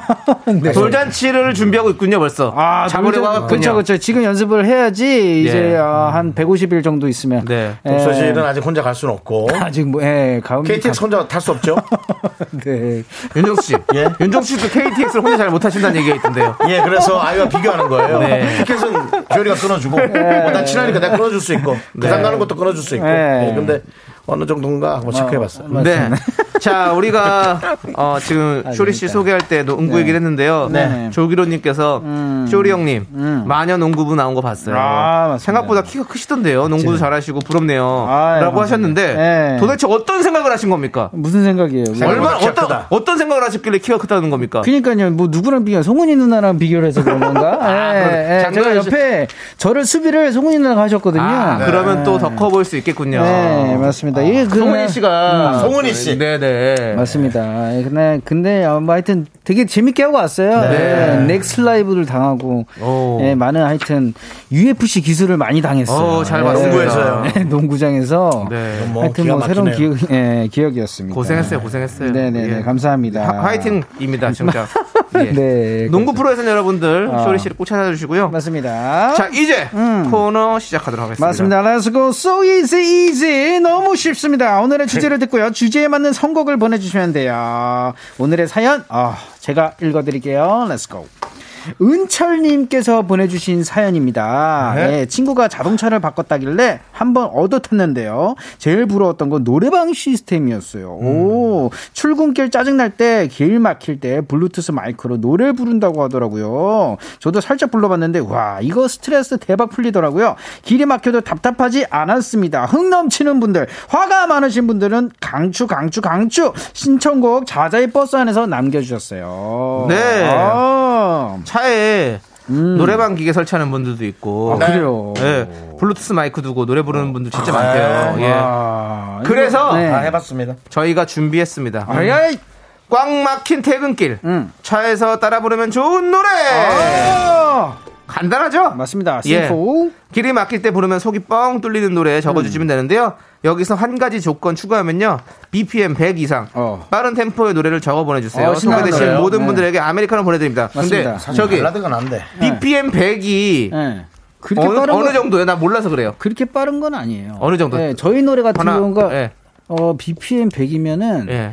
네. 돌잔치를 준비하고 있군요, 벌써. 아, 잡으려고 하군요. 그렇죠, 그렇죠. 지금 연습을 해야지 이제 예. 아, 한 150일 정도 있으면. 네. 예. 독서실은 아직 혼자 갈 수는 없고. 아직 뭐, 예, 가운 KTX 혼자 탈 수 없죠? 네. 윤정수 씨. 예? 윤정수 씨도 KTX를 혼자 잘 못하신다는 얘기가 있던데요. 예, 그래서 아이와 비교하는 거예요. 네. 티켓은 조리가 끊어주고, 뭐난 친하니까 내가 끊어줄 수 있고, 부산 가는 것도 끊어줄 수 있고. 네. 예, 근데 어느 정도인가 하고 체크해봤어요. 네. 자, 우리가 어, 지금 쇼리 씨 소개할 때 농구 얘기를 했는데요. 네. 조기로님께서 쇼리 형님 마녀 농구부 나온 거 봤어요. 아, 맞습니다. 생각보다 키가 크시던데요. 농구도 잘하시고 부럽네요. 아, 예, 라고 맞습니다. 하셨는데 네. 도대체 어떤 생각을 하신 겁니까? 무슨 생각이에요? 얼마나 키가 어떤 크다. 어떤 생각을 하셨길래 키가 크다는 겁니까? 그러니까요, 뭐 누구랑 비교, 송은이 누나랑 비교를 해서 그런 건가? 아, 예, 예, 제가 옆에 저를 수비를 송은이 누나가 하셨거든요. 아, 그러면 또 더 커 보일 수 있겠군요. 네, 맞습니다. 이게 그 송은이 씨가 송은이 씨. 네 네. 맞습니다. 예, 근데 근데 뭐 하여튼 되게 재밌게 하고 왔어요. 네. 네. 넥스 라이브를 당하고 오. 예, 많은 하여튼 UFC 기술을 많이 당했어요. 오, 잘 예, 봤습니다. 농구에서요. 네, 농구장에서 네. 뭐 하여튼 뭐 새로운. 기억, 예, 기억이었습니다. 고생했어요, 고생했어요. 네네네 예. 감사합니다. 화- 화이팅입니다, 진짜. 예. 네, 농구 프로에서는 여러분들 아. 쇼리 씨를 꼭 찾아주시고요. 맞습니다. 자, 이제 코너 시작하도록 하겠습니다. 맞습니다. Let's go. So easy, easy. 너무 쉽습니다. 오늘의 주제를 듣고요. 주제에 맞는 선곡 을 보내주시면 돼요. 오늘의 사연, 아, 제가 읽어드릴게요. Let's go. 은철님께서 보내주신 사연입니다. 예, 친구가 자동차를 바꿨다길래 한번 얻어 탔는데요. 제일 부러웠던 건 노래방 시스템이었어요. 오, 출근길 짜증날 때, 길 막힐 때 블루투스 마이크로 노래 부른다고 하더라고요. 저도 살짝 불러봤는데, 와, 이거 스트레스 대박 풀리더라고요. 길이 막혀도 답답하지 않았습니다. 흥 넘치는 분들, 화가 많으신 분들은 강추, 강추, 강추! 신청곡 자자의 버스 안에서 남겨주셨어요. 네. 아, 차에 노래방 기계 설치하는 분들도 있고. 아, 그래요. 예, 블루투스 마이크 두고 노래 부르는 분들 진짜 많대요. 예. 아, 그래서 네. 다 해봤습니다. 저희가 준비했습니다. 아이, 꽉 막힌 퇴근길. 음. 차에서 따라 부르면 좋은 노래. 아, 간단하죠? 맞습니다. 예. 심포. 길이 막힐 때 부르면 속이 뻥 뚫리는 노래 적어주시면 되는데요. 여기서 한 가지 조건 추가하면요. BPM 100 이상 어. 빠른 템포의 노래를 적어 보내주세요. 어, 소개되신 노래요. 모든 네. 분들에게 아메리카노 보내드립니다. 맞습니다. 근데 저기 발라드가 난데. BPM 100이 네. 그렇게 어느, 빠른 어느 건, 정도예요? 나 몰라서 그래요. 그렇게 빠른 건 아니에요. 어느 정도? 네, 저희 노래 같은 하나, 경우가 예. 어, BPM 100이면은 예.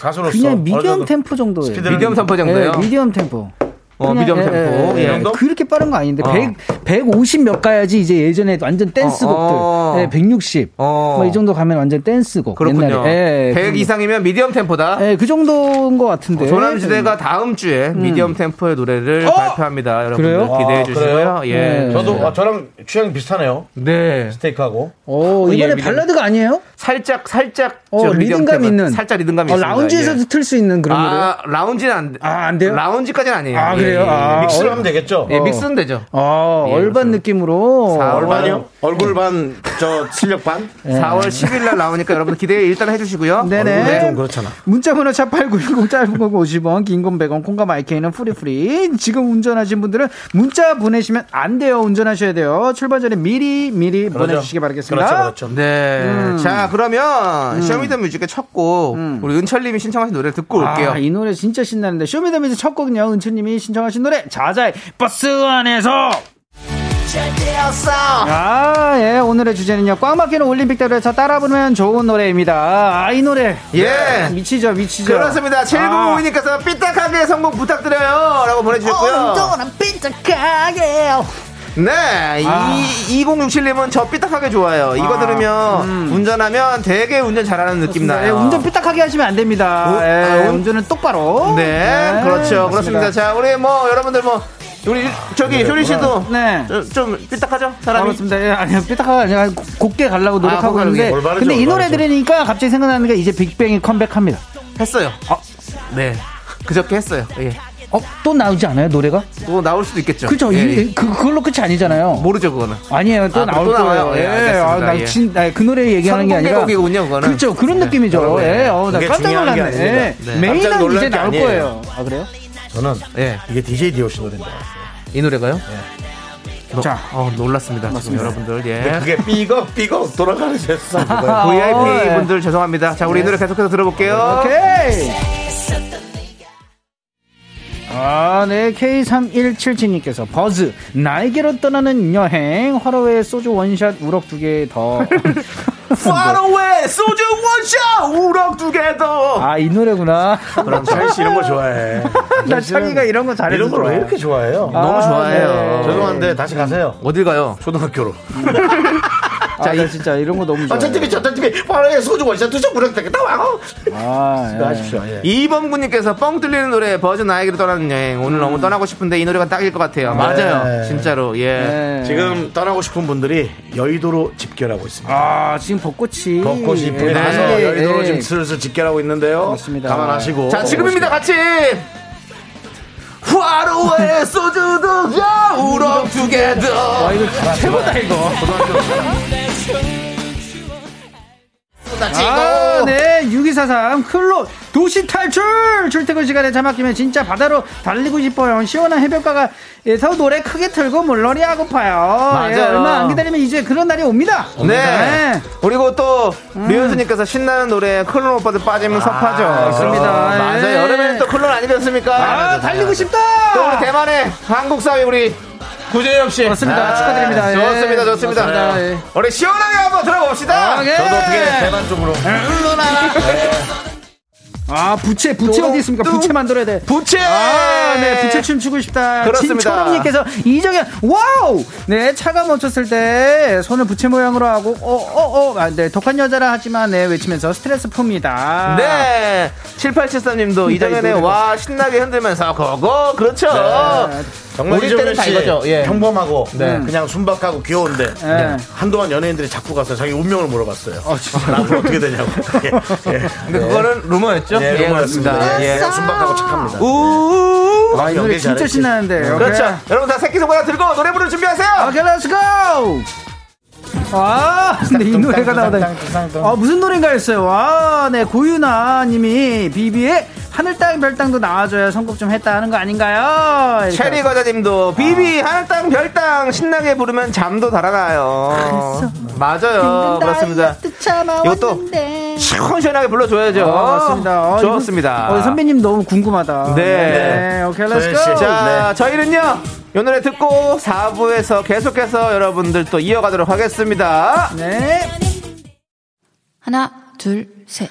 가수로서 그냥 미디엄 템포 정도예요. 미디엄 템포 정도예요. 네, 미디엄 템포. 어, 미디엄 예, 템포. 예, 예. 예. 정도? 그렇게 빠른 거 아닌데 어. 100, 150 몇 가야지 이제 예전에 완전 댄스곡들. 어, 어. 네, 160. 어. 뭐이 정도 가면 완전 댄스곡. 그렇군요. 옛날에. 예, 100 그- 이상이면 미디엄 템포다. 예, 그 정도인 것 같은데. 조남지대가 다음 주에 미디엄 템포의 노래를 발표합니다. 여러분들 음. 그래요? 기대해 아, 주시고요. 예. 네. 저도 어, 저랑 취향 비슷하네요. 네. 스테이크하고. 오, 예, 이번에. 발라드가 아니에요? 살짝 살짝 어, 리듬감 있는. 살짝 리듬감이 어, 있습니다. 라운지에서도 예. 틀수 있는 그런 노래. 아, 라운지는 안 돼. 아, 안 돼요? 라운지까지는 아니에요. 아, 예, 그래요? 예, 예. 아, 믹스를 어. 하면 되겠죠? 예, 믹스는 되죠. 아, 예, urban 그렇죠. 느낌으로. urban이요? 얼굴 반, 저 실력 반? 4월 10일 날 나오니까 여러분 기대 일단 해 주시고요. 네네. 얼굴이 좀 그렇잖아. 문자번호 샵8910 짧은 거 50원, 긴 건 100원, 콩과 마이케이는 free free. 지금 운전하신 분들은 문자 보내시면 안 돼요. 운전하셔야 돼요. 출발 전에 미리, 미리 보내주시기 바라겠습니다. 그렇죠, 그렇죠. 네. 음. 자, 그러면 쇼미더뮤직의 첫곡 우리 은철님이 신청하신 노래를 듣고 올게요. 아, 이 노래 진짜 신나는데. Show Me the Music 첫 곡은요, 은철님이 신 청하신 노래, 자자의 버스 안에서. 아, 예. 오늘의 주제는요, 꽉 막히는 올림픽 대로에서 따라 부르면 좋은 노래입니다. 아, 이 노래. 예. 미치죠, 미치죠. 그렇습니다. 아. 7952님께서 삐딱하게 선곡 부탁드려요. 라고 보내주셨고요. 네. 아. 이, 2067님은 저 삐딱하게 좋아요. 이거 들으면 운전하면 되게 운전 잘하는 느낌 예, 나요. 운전 삐딱하게 하시면 안 됩니다. 오, 예, 아, 운- 운전은 똑바로. 네, 그렇죠. 맞습니다. 그렇습니다. 자, 우리 뭐, 여러분들 뭐, 우리, 저기, 효리 씨도 네. 좀, 좀 삐딱하죠? 사람이. 반갑습니다. 예, 아니요, 삐딱하가 아니라 곱게 가려고 노력하고 아, 있는데. 올바르죠, 근데 이 노래. 들으니까 갑자기 생각나는 게 이제 빅뱅이 컴백합니다. 했어요. 네. 그저께 했어요. 예. 어, 또 나오지 않아요, 노래가? 또 나올 수도 있겠죠. 그죠? 예, 이- 예. 그, 그걸로 끝이 아니잖아요. 모르죠 그거는. 아니에요. 또 아, 나올 또 거예요. 나와요? 예, 예. 아, 나 예. 진, 아, 그 노래 얘기하는 게 아니라. 선곡곡이군요, 그거는. 그렇죠. 그런 네. 느낌이죠. 네. 예. 어, 나 깜짝 놀랐네. 예. 네. 깜짝 메인은 놀랄 이제 게 나올 아니에요. 거예요. 아, 그래요? 저는 예. 이게 DJ DOC 노래인데. 이 노래가요? 노- 자. 어, 놀랐습니다. 지금 여러분들. 예. 그게 삐걱 삐걱 돌아가는. 아, VIP 어, 예. 분들 죄송합니다. 자, 우리 이 노래 계속해서 들어볼게요. 오케이. 아, 네. K3177님께서 버즈, 나에게로 떠나는 여행, 화로에 소주 원샷, 우럭 두 개 더. Away, 소주 원샷, 우럭 두 개 더. 아, 이 노래구나. 차이 씨 이런 거 좋아해. 나 창이가 이런 거 잘해서 이런 걸 왜. 이렇게 좋아해요? 너무 좋아해요. 죄송한데 다시 가세요. 어딜 가요? 초등학교로. 자, 나 진짜 이런 거 너무 좋아. 어차피 저차피 바로에 소주 원샷 두잔 무력 되겠다 와고. 아, 예. 하십시오. 예. 이범구님께서 뻥 뚫리는 노래 버즈 나에게로 떠나는 여행 오늘 너무 떠나고 싶은데 이 노래가 딱일 것 같아요. 맞아요, 네. 진짜로 예. 네. 지금 떠나고 싶은 분들이 여의도로 집결하고 있습니다. 아, 지금 벚꽃이. 벚꽃이 이쁘게 예, 나서 예, 여의도로 예. 지금 슬슬 집결하고 있는데요. 맞습니다. 감안하시고. 자 지금입니다, 같이. 화로에 소주 두 개, 우럭 두개 더. 와, 이거 최고다, 이거. 아, 네. 6243. 클로 도시 탈출! 출퇴근 시간에 차 막히면 진짜 바다로 달리고 싶어요. 시원한 해변가에서 노래 크게 틀고 물놀이 하고 파요. 맞아요. 예, 얼마 안 기다리면 이제 그런 날이 옵니다. 네. 그리고 또 류현수님께서 신나는 노래 클론 오빠들 빠지면 섭하죠. 맞습니다. 맞아요. 예. 여름에는 또 클론 아니겠습니까? 아, 달리고 싶다! 또 우리 대만의 한국 사위 우리 구준엽 씨. 맞습니다. 축하드립니다. 예. 좋습니다, 좋습니다. 맞습니다. 예. 우리 시원하게 한번 들어봅시다. 아, 예. 저도 어떻게 대만 쪽으로. 아, 부채, 부채 또, 어디 있습니까? 또. 부채 만들어야 돼. 부채. 아, 네, 부채 춤 추고 싶다. 그렇습니다. 진초롱님께서 이정현, 와우! 네, 차가 멈췄을 때 손을 부채 모양으로 하고, 어, 어, 어, 아, 네, 독한 여자라 하지만, 네, 외치면서 스트레스 풉니다. 네. 7873님도 이정현의. 와 신나게 흔들면서 go go 그렇죠. 정말 우리 때는 다씨 이거죠. 예. 평범하고 네. 그냥 순박하고 귀여운데 네. 한동안 연예인들이 자꾸 가서 자기 운명을 물어봤어요. 어, 진짜. 나 앞으로 어떻게 되냐고. 예. 예. 근데 그거는 루머였죠? 네, 예, 루머였습니다. 예. 예. 순박하고 착합니다. 우. 아, 이 노래 진짜 잘했지. 신나는데. 오케이. 그렇죠. 여러분 다 새끼 손가락 들고 노래 부를 준비하세요. 오케이, let's go! 아, 근데 이 노래가 나오다. 아, 무슨 노래인가 했어요. 와, 네, 고유나 님이 비비의 하늘 땅 별땅도 나와줘야 선곡 좀 했다 하는 거 아닌가요? 체리 과자님도 비비 하늘 땅 별땅 신나게 부르면 잠도 달아나요. 맞아요. 그렇습니다. 이것도 시원시원하게 불러줘야죠. 아, 맞습니다. 어, 좋습니다. 어, 선배님 너무 궁금하다. 네. 오케이, 소연 씨. let's go! 자, 저희는요, 이 노래 듣고 4부에서 계속해서 여러분들 또 이어가도록 하겠습니다. 네. 하나, 둘, 셋.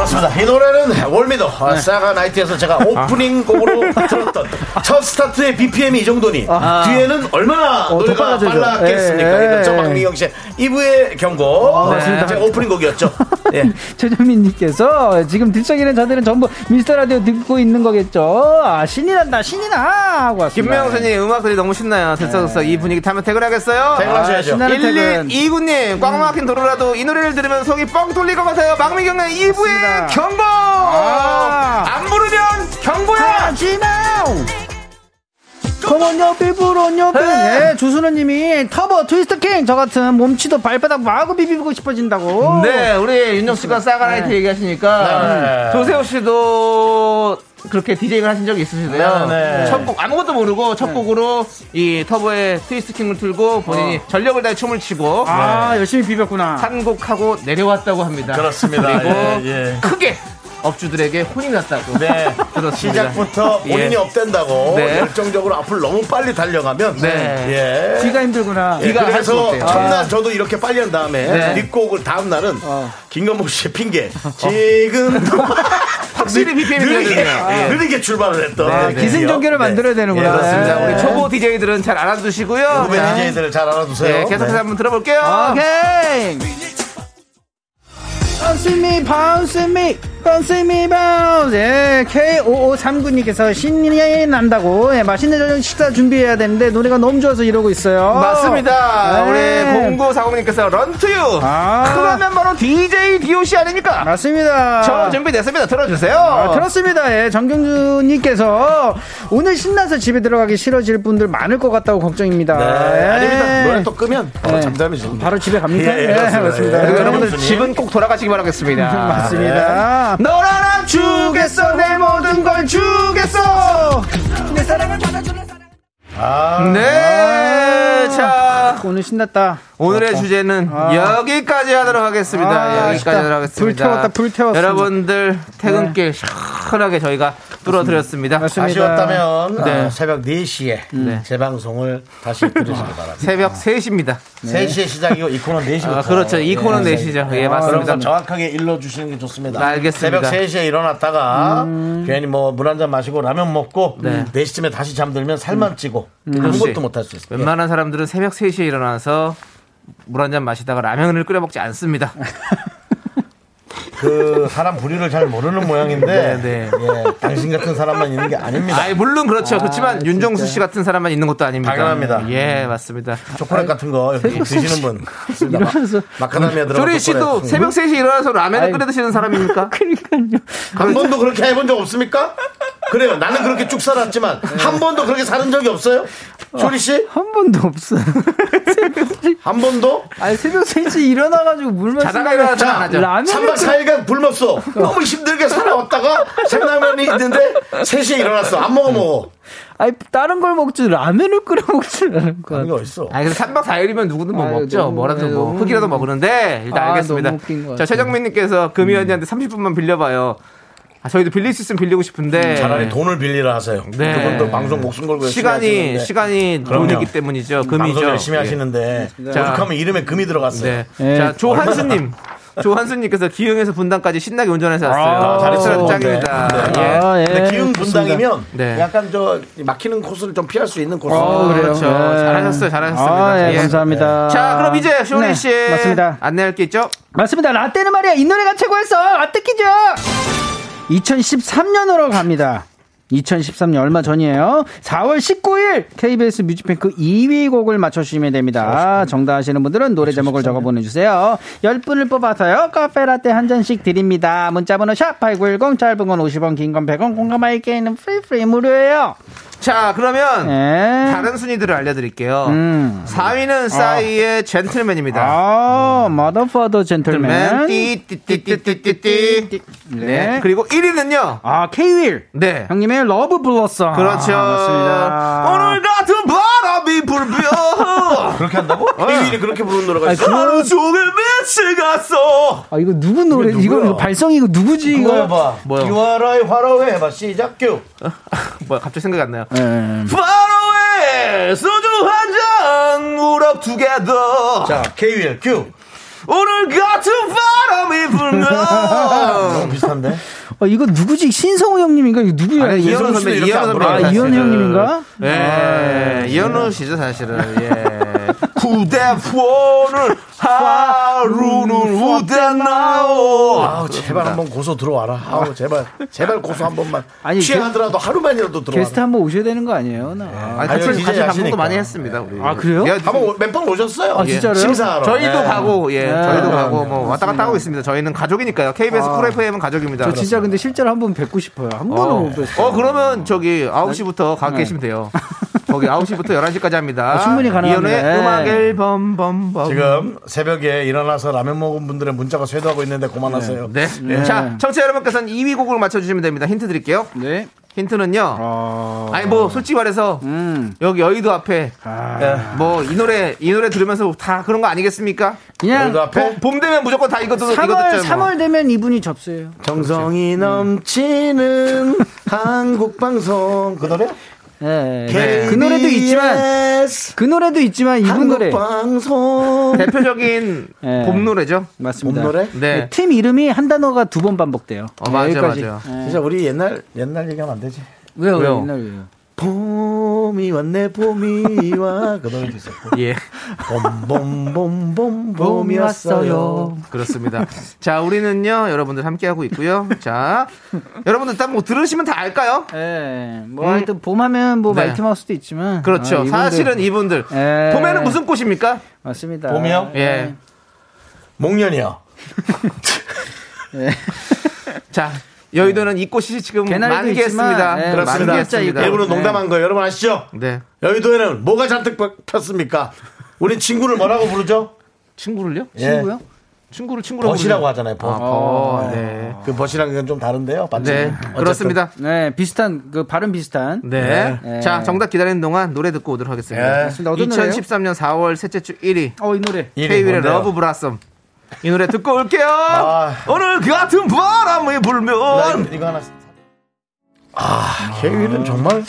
그렇습니다. 이 노래는 월미도 아, 사가 나이트에서 제가 오프닝 곡으로 들었던 첫 스타트의 BPM이 이 정도니 뒤에는 얼마나 어, 더 노래가. 빨랐겠습니까? 예, 저 예. 박미경 씨의 2부의 경고. 맞습니다. 제 오프닝 곡이었죠. 예. 최정민님께서 지금 들썩이는 저들은 전부 미스터 라디오 듣고 있는 거겠죠? 아, 신이 난다, 신이 나! 하고 왔습니다. 김명선님 음악들이 너무 신나요. 들썩들썩 이 분위기 타면 퇴근하겠어요? 퇴근하셔야죠. 신나는 퇴근. 1129님 꽉 막힌 도로라도 이 노래를 들으면 속이 뻥 뚫릴 것 같아요. 박미경의 이브의 맞습니다. 경고! 아. 안 부르면 경고야! 하지 마! 불온 옆에 예, 조순호님이 터보 Twist King 저 같은 몸치도 발바닥 마구 비비고 싶어진다고 네, 우리 윤정 씨가 사가라이트 얘기하시니까 네. 조세호 씨도 그렇게 디제잉을 하신 적이 있으시대요. 네, 네. 첫곡 아무것도 모르고 첫 곡으로 이 터보의 트위스트 킹을 틀고 본인이 전력을 다해 춤을 치고 아 열심히 비볐구나 한 곡하고 내려왔다고 합니다. 그렇습니다. 그리고 예, 예. 크게 업주들에게 혼이 났다고. 네. 들었습니다. 시작부터 본인이 예. 업된다고 네. 열정적으로 앞을 너무 빨리 달려가면 네. 예. 귀가 힘들구나 예, 귀가 그래서. 첫날 저도 이렇게 빨리 한 다음에 네. 뒷곡을 다음 날은 어. 김건모 씨의 핑계 지금도 확실히 BPM이 느리게. 예. 느리게 출발을 했던 네, 네, 기승전결을 네. 만들어야 되는구나 예, 그렇습니다. 자, 네. 우리 초보 DJ들은 잘 알아두시고요. 후배 자, DJ들을 잘 알아두세요. 네, 계속해서 네. 한번 들어볼게요. 오케이 bounce. 예, K5539님께서 신이 난다고, 예, 맛있는 저녁 식사 준비해야 되는데, 노래가 너무 좋아서 이러고 있어요. 맞습니다. 네. 우리 0940님께서 런투유. 아. 그러면 바로 DJ DOC 아닙니까? 맞습니다. 저 준비됐습니다. 들어주세요. 아, 그렇습니다. 예, 정경주님께서 오늘 신나서 집에 들어가기 싫어질 분들 많을 것 같다고 걱정입니다. 네, 예. 아닙니다. 노래 또 끄면 바로 예. 잠잠이 니다 바로 집에 갑니까? 예, 예. 맞습니다. 네, 여러분들. 집은 꼭 돌아가시기 바라겠습니다. 맞습니다. 널 하나 주겠어. 내 모든 걸 주겠어. 아, 네, 자 오늘 신났다. 오늘의 주제는 아. 여기까지 하도록 하겠습니다. 아, 여기까지. 하도록 하겠습니다. 불 태웠다, 불 태웠습니다. 여러분들 퇴근길 시원하게 저희가 뚫어드렸습니다. 맞습니다. 아쉬웠다면 네. 아, 새벽 4시에 네. 재방송을 다시 들으시기 바랍니다. 새벽 3시입니다. 3시에 시작이고 이 코너 4시부터. 아, 그렇죠. 이 코너 4시죠. 예, 맞습니다. 정확하게 일러주시는 게 좋습니다. 알겠습니다. 새벽 3시에 일어났다가 괜히 뭐 물 한 잔 마시고 라면 먹고 네. 4시쯤에 다시 잠들면 살만 찌고 아무것도 못할 수 있어요. 웬만한 사람들은 새벽 3시에 일어나서 물 한 잔 마시다가 라면을 끓여 먹지 않습니다. 그 사람 부류를 잘 모르는 모양인데 네, 네. 예, 당신 같은 사람만 있는 게 아닙니다. 아이, 물론 그렇죠. 그렇지만 윤정수 씨 같은 사람만 있는 것도 아닙니다. 당연합니다. 예, 맞습니다. 초콜릿 같은 거 여기 드시는 분 일어나서- 마카다미아 들어간 조리 씨도 초콜릿. 새벽 3시에 일어나서 라면을 끓여 드시는 사람입니까? 그러니까요. 한 번도 그렇게 해본 적 없습니까? 그래요. 나는 그렇게 쭉 살았지만 한 번도 그렇게 사는 적이 없어요. 조리 씨? 한 번도 없어요. 한 번도? 아니, 새벽 3시 일어나가지고 물안 하죠. 라면을 3박 4일간 굶었어. 너무 힘들게 살아왔다가 생라면이 있는데 3시에 일어났어. 안 먹어 먹어. 아니, 다른 걸 먹지, 라면을 끓여 먹지 않을 것 그런 게 같아. 어딨어. 아니, 그래서 3박 4일이면 누구든 뭐 아유, 먹죠. 너무, 뭐라도 네, 뭐, 너무- 흙이라도 먹는데, 일단 아, 알겠습니다. 너무 웃긴 것 자, 같아요. 최정민님께서 금희 언니한테 30분만 빌려봐요. 아, 저희도 빌릴 수 있으면 빌리고 싶은데. 차라리 돈을 빌리라 하세요. 네. 그분도 방송 목숨 걸고 시간이, 시간이 그럼요. 돈이기 때문이죠. 금이죠. 방송 열심히 예. 하시는데 자. 오죽하면 이름에 금이 들어갔어요. 네. 네. 자, 조한수님. 조한수님께서 기흥에서 분당까지 신나게 운전해서 왔어요. 아, 잘했어요. 짱입니다. 네. 예. 아, 예. 근데 기흥 분당이면 네. 약간 저 막히는 코스를 좀 피할 수 있는 코스. 어, 그래요? 그렇죠. 네. 잘하셨어요. 잘하셨습니다. 아, 예, 예. 감사합니다. 자, 그럼 이제 쇼리 네, 씨의 맞습니다. 안내할 게 있죠? 맞습니다. 라떼는 말이야. 이 노래가 최고였어. 라떼 퀴즈! 2013년으로 갑니다. 2013년 얼마 전이에요. 4월 19일 KBS 뮤직뱅크 2위 곡을 맞춰주시면 됩니다. 정답 아시는 분들은 노래 제목을 적어 보내주세요. 10분을 뽑아서요. 카페라떼 한 잔씩 드립니다. 문자번호 샵8910 짧은 건 50원 긴 건 100원 공감 할게는 free free 무료예요. 자, 그러면 네. 다른 순위들을 알려드릴게요. 음. 4위는 싸이의 젠틀맨입니다. 아, motherfather gentleman. 띠띠띠띠띠띠. 네. 네. 그리고 1위는요. 아, K-Will. 네. 형님의 Love Blossom. 그렇죠. 아, 맞습니다. 오늘 같은 바람이 불며. 그렇게 한다고? 케이윌이 그렇게 부르는 노래가 있어. 하루 종일 미치겠어. 아, 이거 누구 노래? 이거 이거, 발성 이거 누구지 이거? 해봐. 뭐요? 유아라의 화로회 해봐. 시작 큐. 뭐야, 갑자기 생각이 안 나요. 예. 바로에 소주 한 잔, 우럭 두 개 더. 자, 케이윌 큐. 오늘 같은 바람이 불며. 너무 비슷한데? 어, 이거 누구지? 신성우 형님인가? 이거 누구야? 아니? 이현우 선배, 이현우 안 선배. 아, 이현우 형님인가? 예, 아, 이현우 씨죠, 사실은. 예. 후대폰을 하루는 후대나오. 아우, 제발 한번 고소 들어와라. 아우, 제발. 제발 고소 한 번만. 아니, 취하더라도 하루만이라도 들어와. 게스트 한 번 오셔야 되는 거 아니에요? 나. 아니, 아니, 같이, DJ 같이 방송도. 많이 했습니다, 우리. 아, 그래요? 예, 한번 몇번 오셨어요? 아, 진짜로요? 심사하러. 저희도 네. 가고, 예, 네. 저희도 네. 가고, 뭐, 왔다 갔다 하고 있습니다. 저희는 가족이니까요. KBS 쿨 FM은 가족입니다. 저 진짜 근데 실제로 한 번 뵙고 싶어요. 한 번은 어. 못 뵀어요. 어, 그러면 저기 9시부터 가 계시면 돼요. 거기 9시부터 11시까지 합니다. 어, 충분히 가능합니다. 이연의 네. 음악 앨범 범범. 지금 새벽에 일어나서 라면 먹은 분들의 문자가 쇄도하고 있는데 그만하세요. 네. 자, 청취자 여러분께서는 2위 곡을 맞춰주시면 됩니다. 힌트 드릴게요. 네. 힌트는요. 어. 아니 뭐 솔직히 말해서 음. 여기 여의도 앞에 아. 뭐이 노래 이 노래 들으면서 다 그런 거 아니겠습니까? 그냥 여의도 앞에 봄, 봄 되면 무조건 다 이거 듣 이거 3월, 듣죠. 뭐. 3월 되면 이분이 접수예요. 정성이 넘치는 한국 방송 그 노래? 예. 예. 그 노래도 있지만 그 노래도 있지만 이분 노래 방송 대표적인 예. 봄 노래죠. 맞습니다. 봄 노래? 네. 팀 이름이 한 단어가 두 번 반복돼요. 어, 맞아요, 여기까지. 맞아요. 예. 진짜 우리 옛날 옛날 얘기하면 안 되지. 왜요? 왜요? 왜요? 옛날 왜요? 봄이 왔네 봄이 와그 노래도 있었고 예. 봄봄봄봄 봄이 왔어요 그렇습니다. 자, 우리는요, 여러분들 함께 하고 있고요. 자, 여러분들 딱 뭐 들으시면 다 알까요? 예, 뭐 하여튼 봄하면 뭐 네. 마이티 마우스도 있지만 그렇죠. 아, 이분들- 사실은 이분들. 예. 봄에는 무슨 꽃입니까? 맞습니다. 봄이요? 예. 목련이요 자, 여의도는 이 꽃이 지금 개나리도 만개했습니다. 예, 그렇습니다 만개했습니다. 일부러 농담한 거예요 여러분 아시죠? 네. 여의도에는 뭐가 잔뜩 폈습니까? 우리 친구를 뭐라고 부르죠? 친구를요? 예. 친구요? 친구를 친구라고 벗이라고. 하잖아요 벗. 아, 벗. 네. 그 벗이랑 좀 다른데요 네. 그렇습니다. 네, 비슷한 그 발음 비슷한. 네. 네. 자, 정답 기다리는 동안 노래 듣고 오도록 하겠습니다. 예. 노래요? 2013년 4월 셋째 주 1위. 어, 이 노래. 케이윌의? Love Blossom. 이 노래 듣고 올게요. 아. 오늘 같은 바람이 불면. 이거 하나 아 케이윌은 정말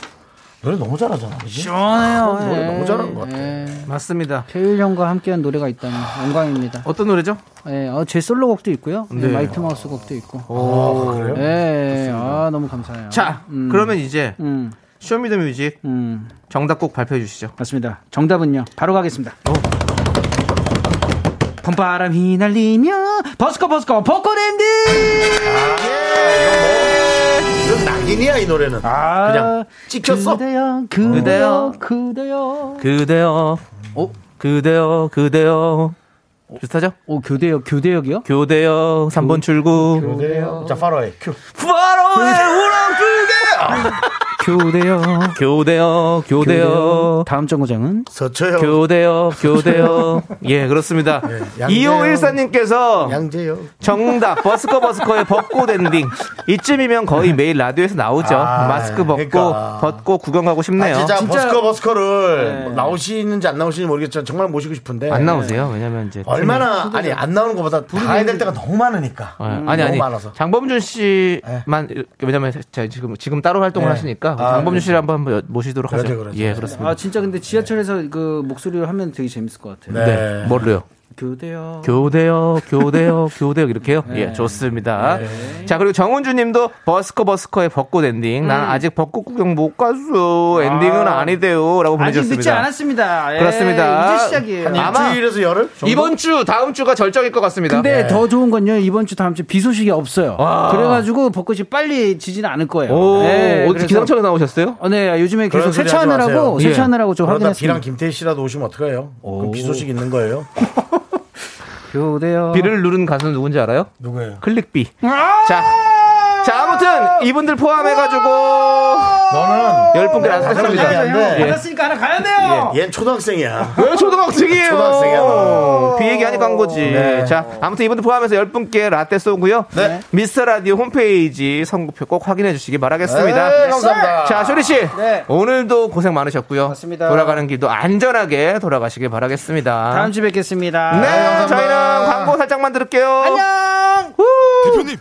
노래 너무 잘하잖아 그지? 시원해요. 노래 예. 너무 잘하는 것 같아. 예. 맞습니다. 케이윌 형과 함께한 노래가 있다니 영광입니다. 어떤 노래죠? 예, 어, 제 솔로곡도 있고요. 네, 네. 마이티 마우스 곡도 있고. 아, 그래요? 예, 아, 너무 감사해요. 자, 음. 그러면 이제 음, Show Me the Music 음, 정답 꼭 발표해 주시죠. 맞습니다. 정답은요. 바로 가겠습니다. 봄바람 휘날리며 버스커 버스커 벚꽃 엔딩! 이건 낙인이야 이 노래는 아, 그냥 찍혔어 그대여, 그대여, 그대여. 그대여. 어? 그대여, 그대여. 비슷하죠? 오, 교대역, 교대역이요? 교대여 3번 출구. 자 파로에 큐 바로의 우렁 교대역. 교대여, 교대여. 다음 정거장은? 서초요 교대여, 교대여. 예, 그렇습니다. 양재요. 2514님께서 양재요 정답, 버스커 버스커의 벚꽃 엔딩. 이쯤이면 거의 매일 라디오에서 나오죠. 아, 마스크 벗고, 그러니까. 벗고 구경 가고 아, 싶네요. 진짜, 진짜- 버스커 버스커를 네. 뭐 나오시는지 안 나오시는지 모르겠지만 정말 모시고 싶은데 안 나오세요. 왜냐면 이제. 얼마나 아니 안 나오는 것보다 가야 될 때가 너무 많으니까 어, 아니 음, 너무 아니 많아서 장범준 씨만 이렇게- 왜냐면 제가 지금 지금 따로 활동을 네. 하시니까 아, 장범준 그렇죠. 씨를 한번 모시도록 하죠. 그러죠, 그러죠. 예 그렇습니다. 아, 진짜 근데 지하철에서 그 목소리로 하면 되게 재밌을 것 같아요. 네. 네. 뭘로요? 교대역. 교대요, 교대요, 교대요 이렇게요. 예, 좋습니다. 자 그리고 정은주 님도 버스커 버스커의 벚꽃 엔딩. 난 아직 벚꽃 구경 못 갔어. 엔딩은 아. 아니대요 라고 아직 보내주셨습니다. 늦지 않았습니다. 예, 그렇습니다. 이제 시작이에요. 한 아마 일주일에서 열흘 정도? 이번 주 다음 주가 절정일 것 같습니다. 근데 네. 더 좋은 건요 이번 주 다음 주 비 소식이 없어요. 와. 그래가지고 벚꽃이 빨리 지지는 않을 거예요. 오, 네, 어디 기상청에 나오셨어요? 어, 네, 요즘에 계속 세차하느라고 마세요. 세차하느라고 좀 그러다 확인했습니다. 비랑 김태희 씨라도 오시면 어떡해요 그럼 비 소식 있는 거예요 교대역. 비를 누른 가수는 누군지 알아요? 누구예요 클릭비. 자, 자 아무튼 이분들 포함해가지고 너는 열 분께. 얘기한데 예. 받았으니까 하나 가야 돼요. 얜 초등학생이야 왜 초등학생이에요? 초등학생이야, 너. 비 얘기 하니까 한 거지. 네. 자, 아무튼 이분들 포함해서 10분께 라떼 쏘고요. 네. 미스터 라디오 홈페이지 선곡표 꼭 확인해 주시기 바라겠습니다. 네, 감사합니다. 자, 쇼리 씨. 네. 오늘도 고생 많으셨고요. 맞습니다. 돌아가는 길도 안전하게 돌아가시길 바라겠습니다. 다음 주에 뵙겠습니다. 네, 감사합니다. 저희는 광고 살짝만 들을게요. 안녕. 대표님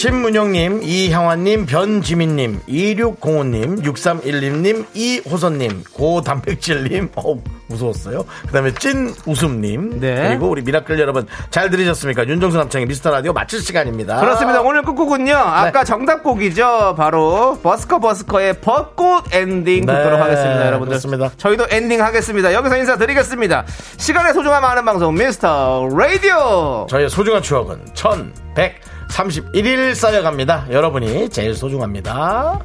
신문영님, 이향환님, 변지민님, 2605님, 6311님, 이호선님, 고단백질님, 어우, 무서웠어요. 그 다음에 찐 웃음님. 네. 그리고 우리 미라클 여러분, 잘 들으셨습니까? 윤정수 남창희의 미스터 라디오 마칠 시간입니다. 그렇습니다. 오늘 끝곡은요. 아까 정답곡이죠. 바로 버스커 버스커의 벚꽃 엔딩 네, 듣도록 하겠습니다, 여러분들. 그렇습니다. 저희도 엔딩 하겠습니다. 여기서 인사드리겠습니다. 시간의 소중함 아는 방송 미스터 라디오. 저희의 소중한 추억은 1131일 쌓여갑니다. 여러분이 제일 소중합니다.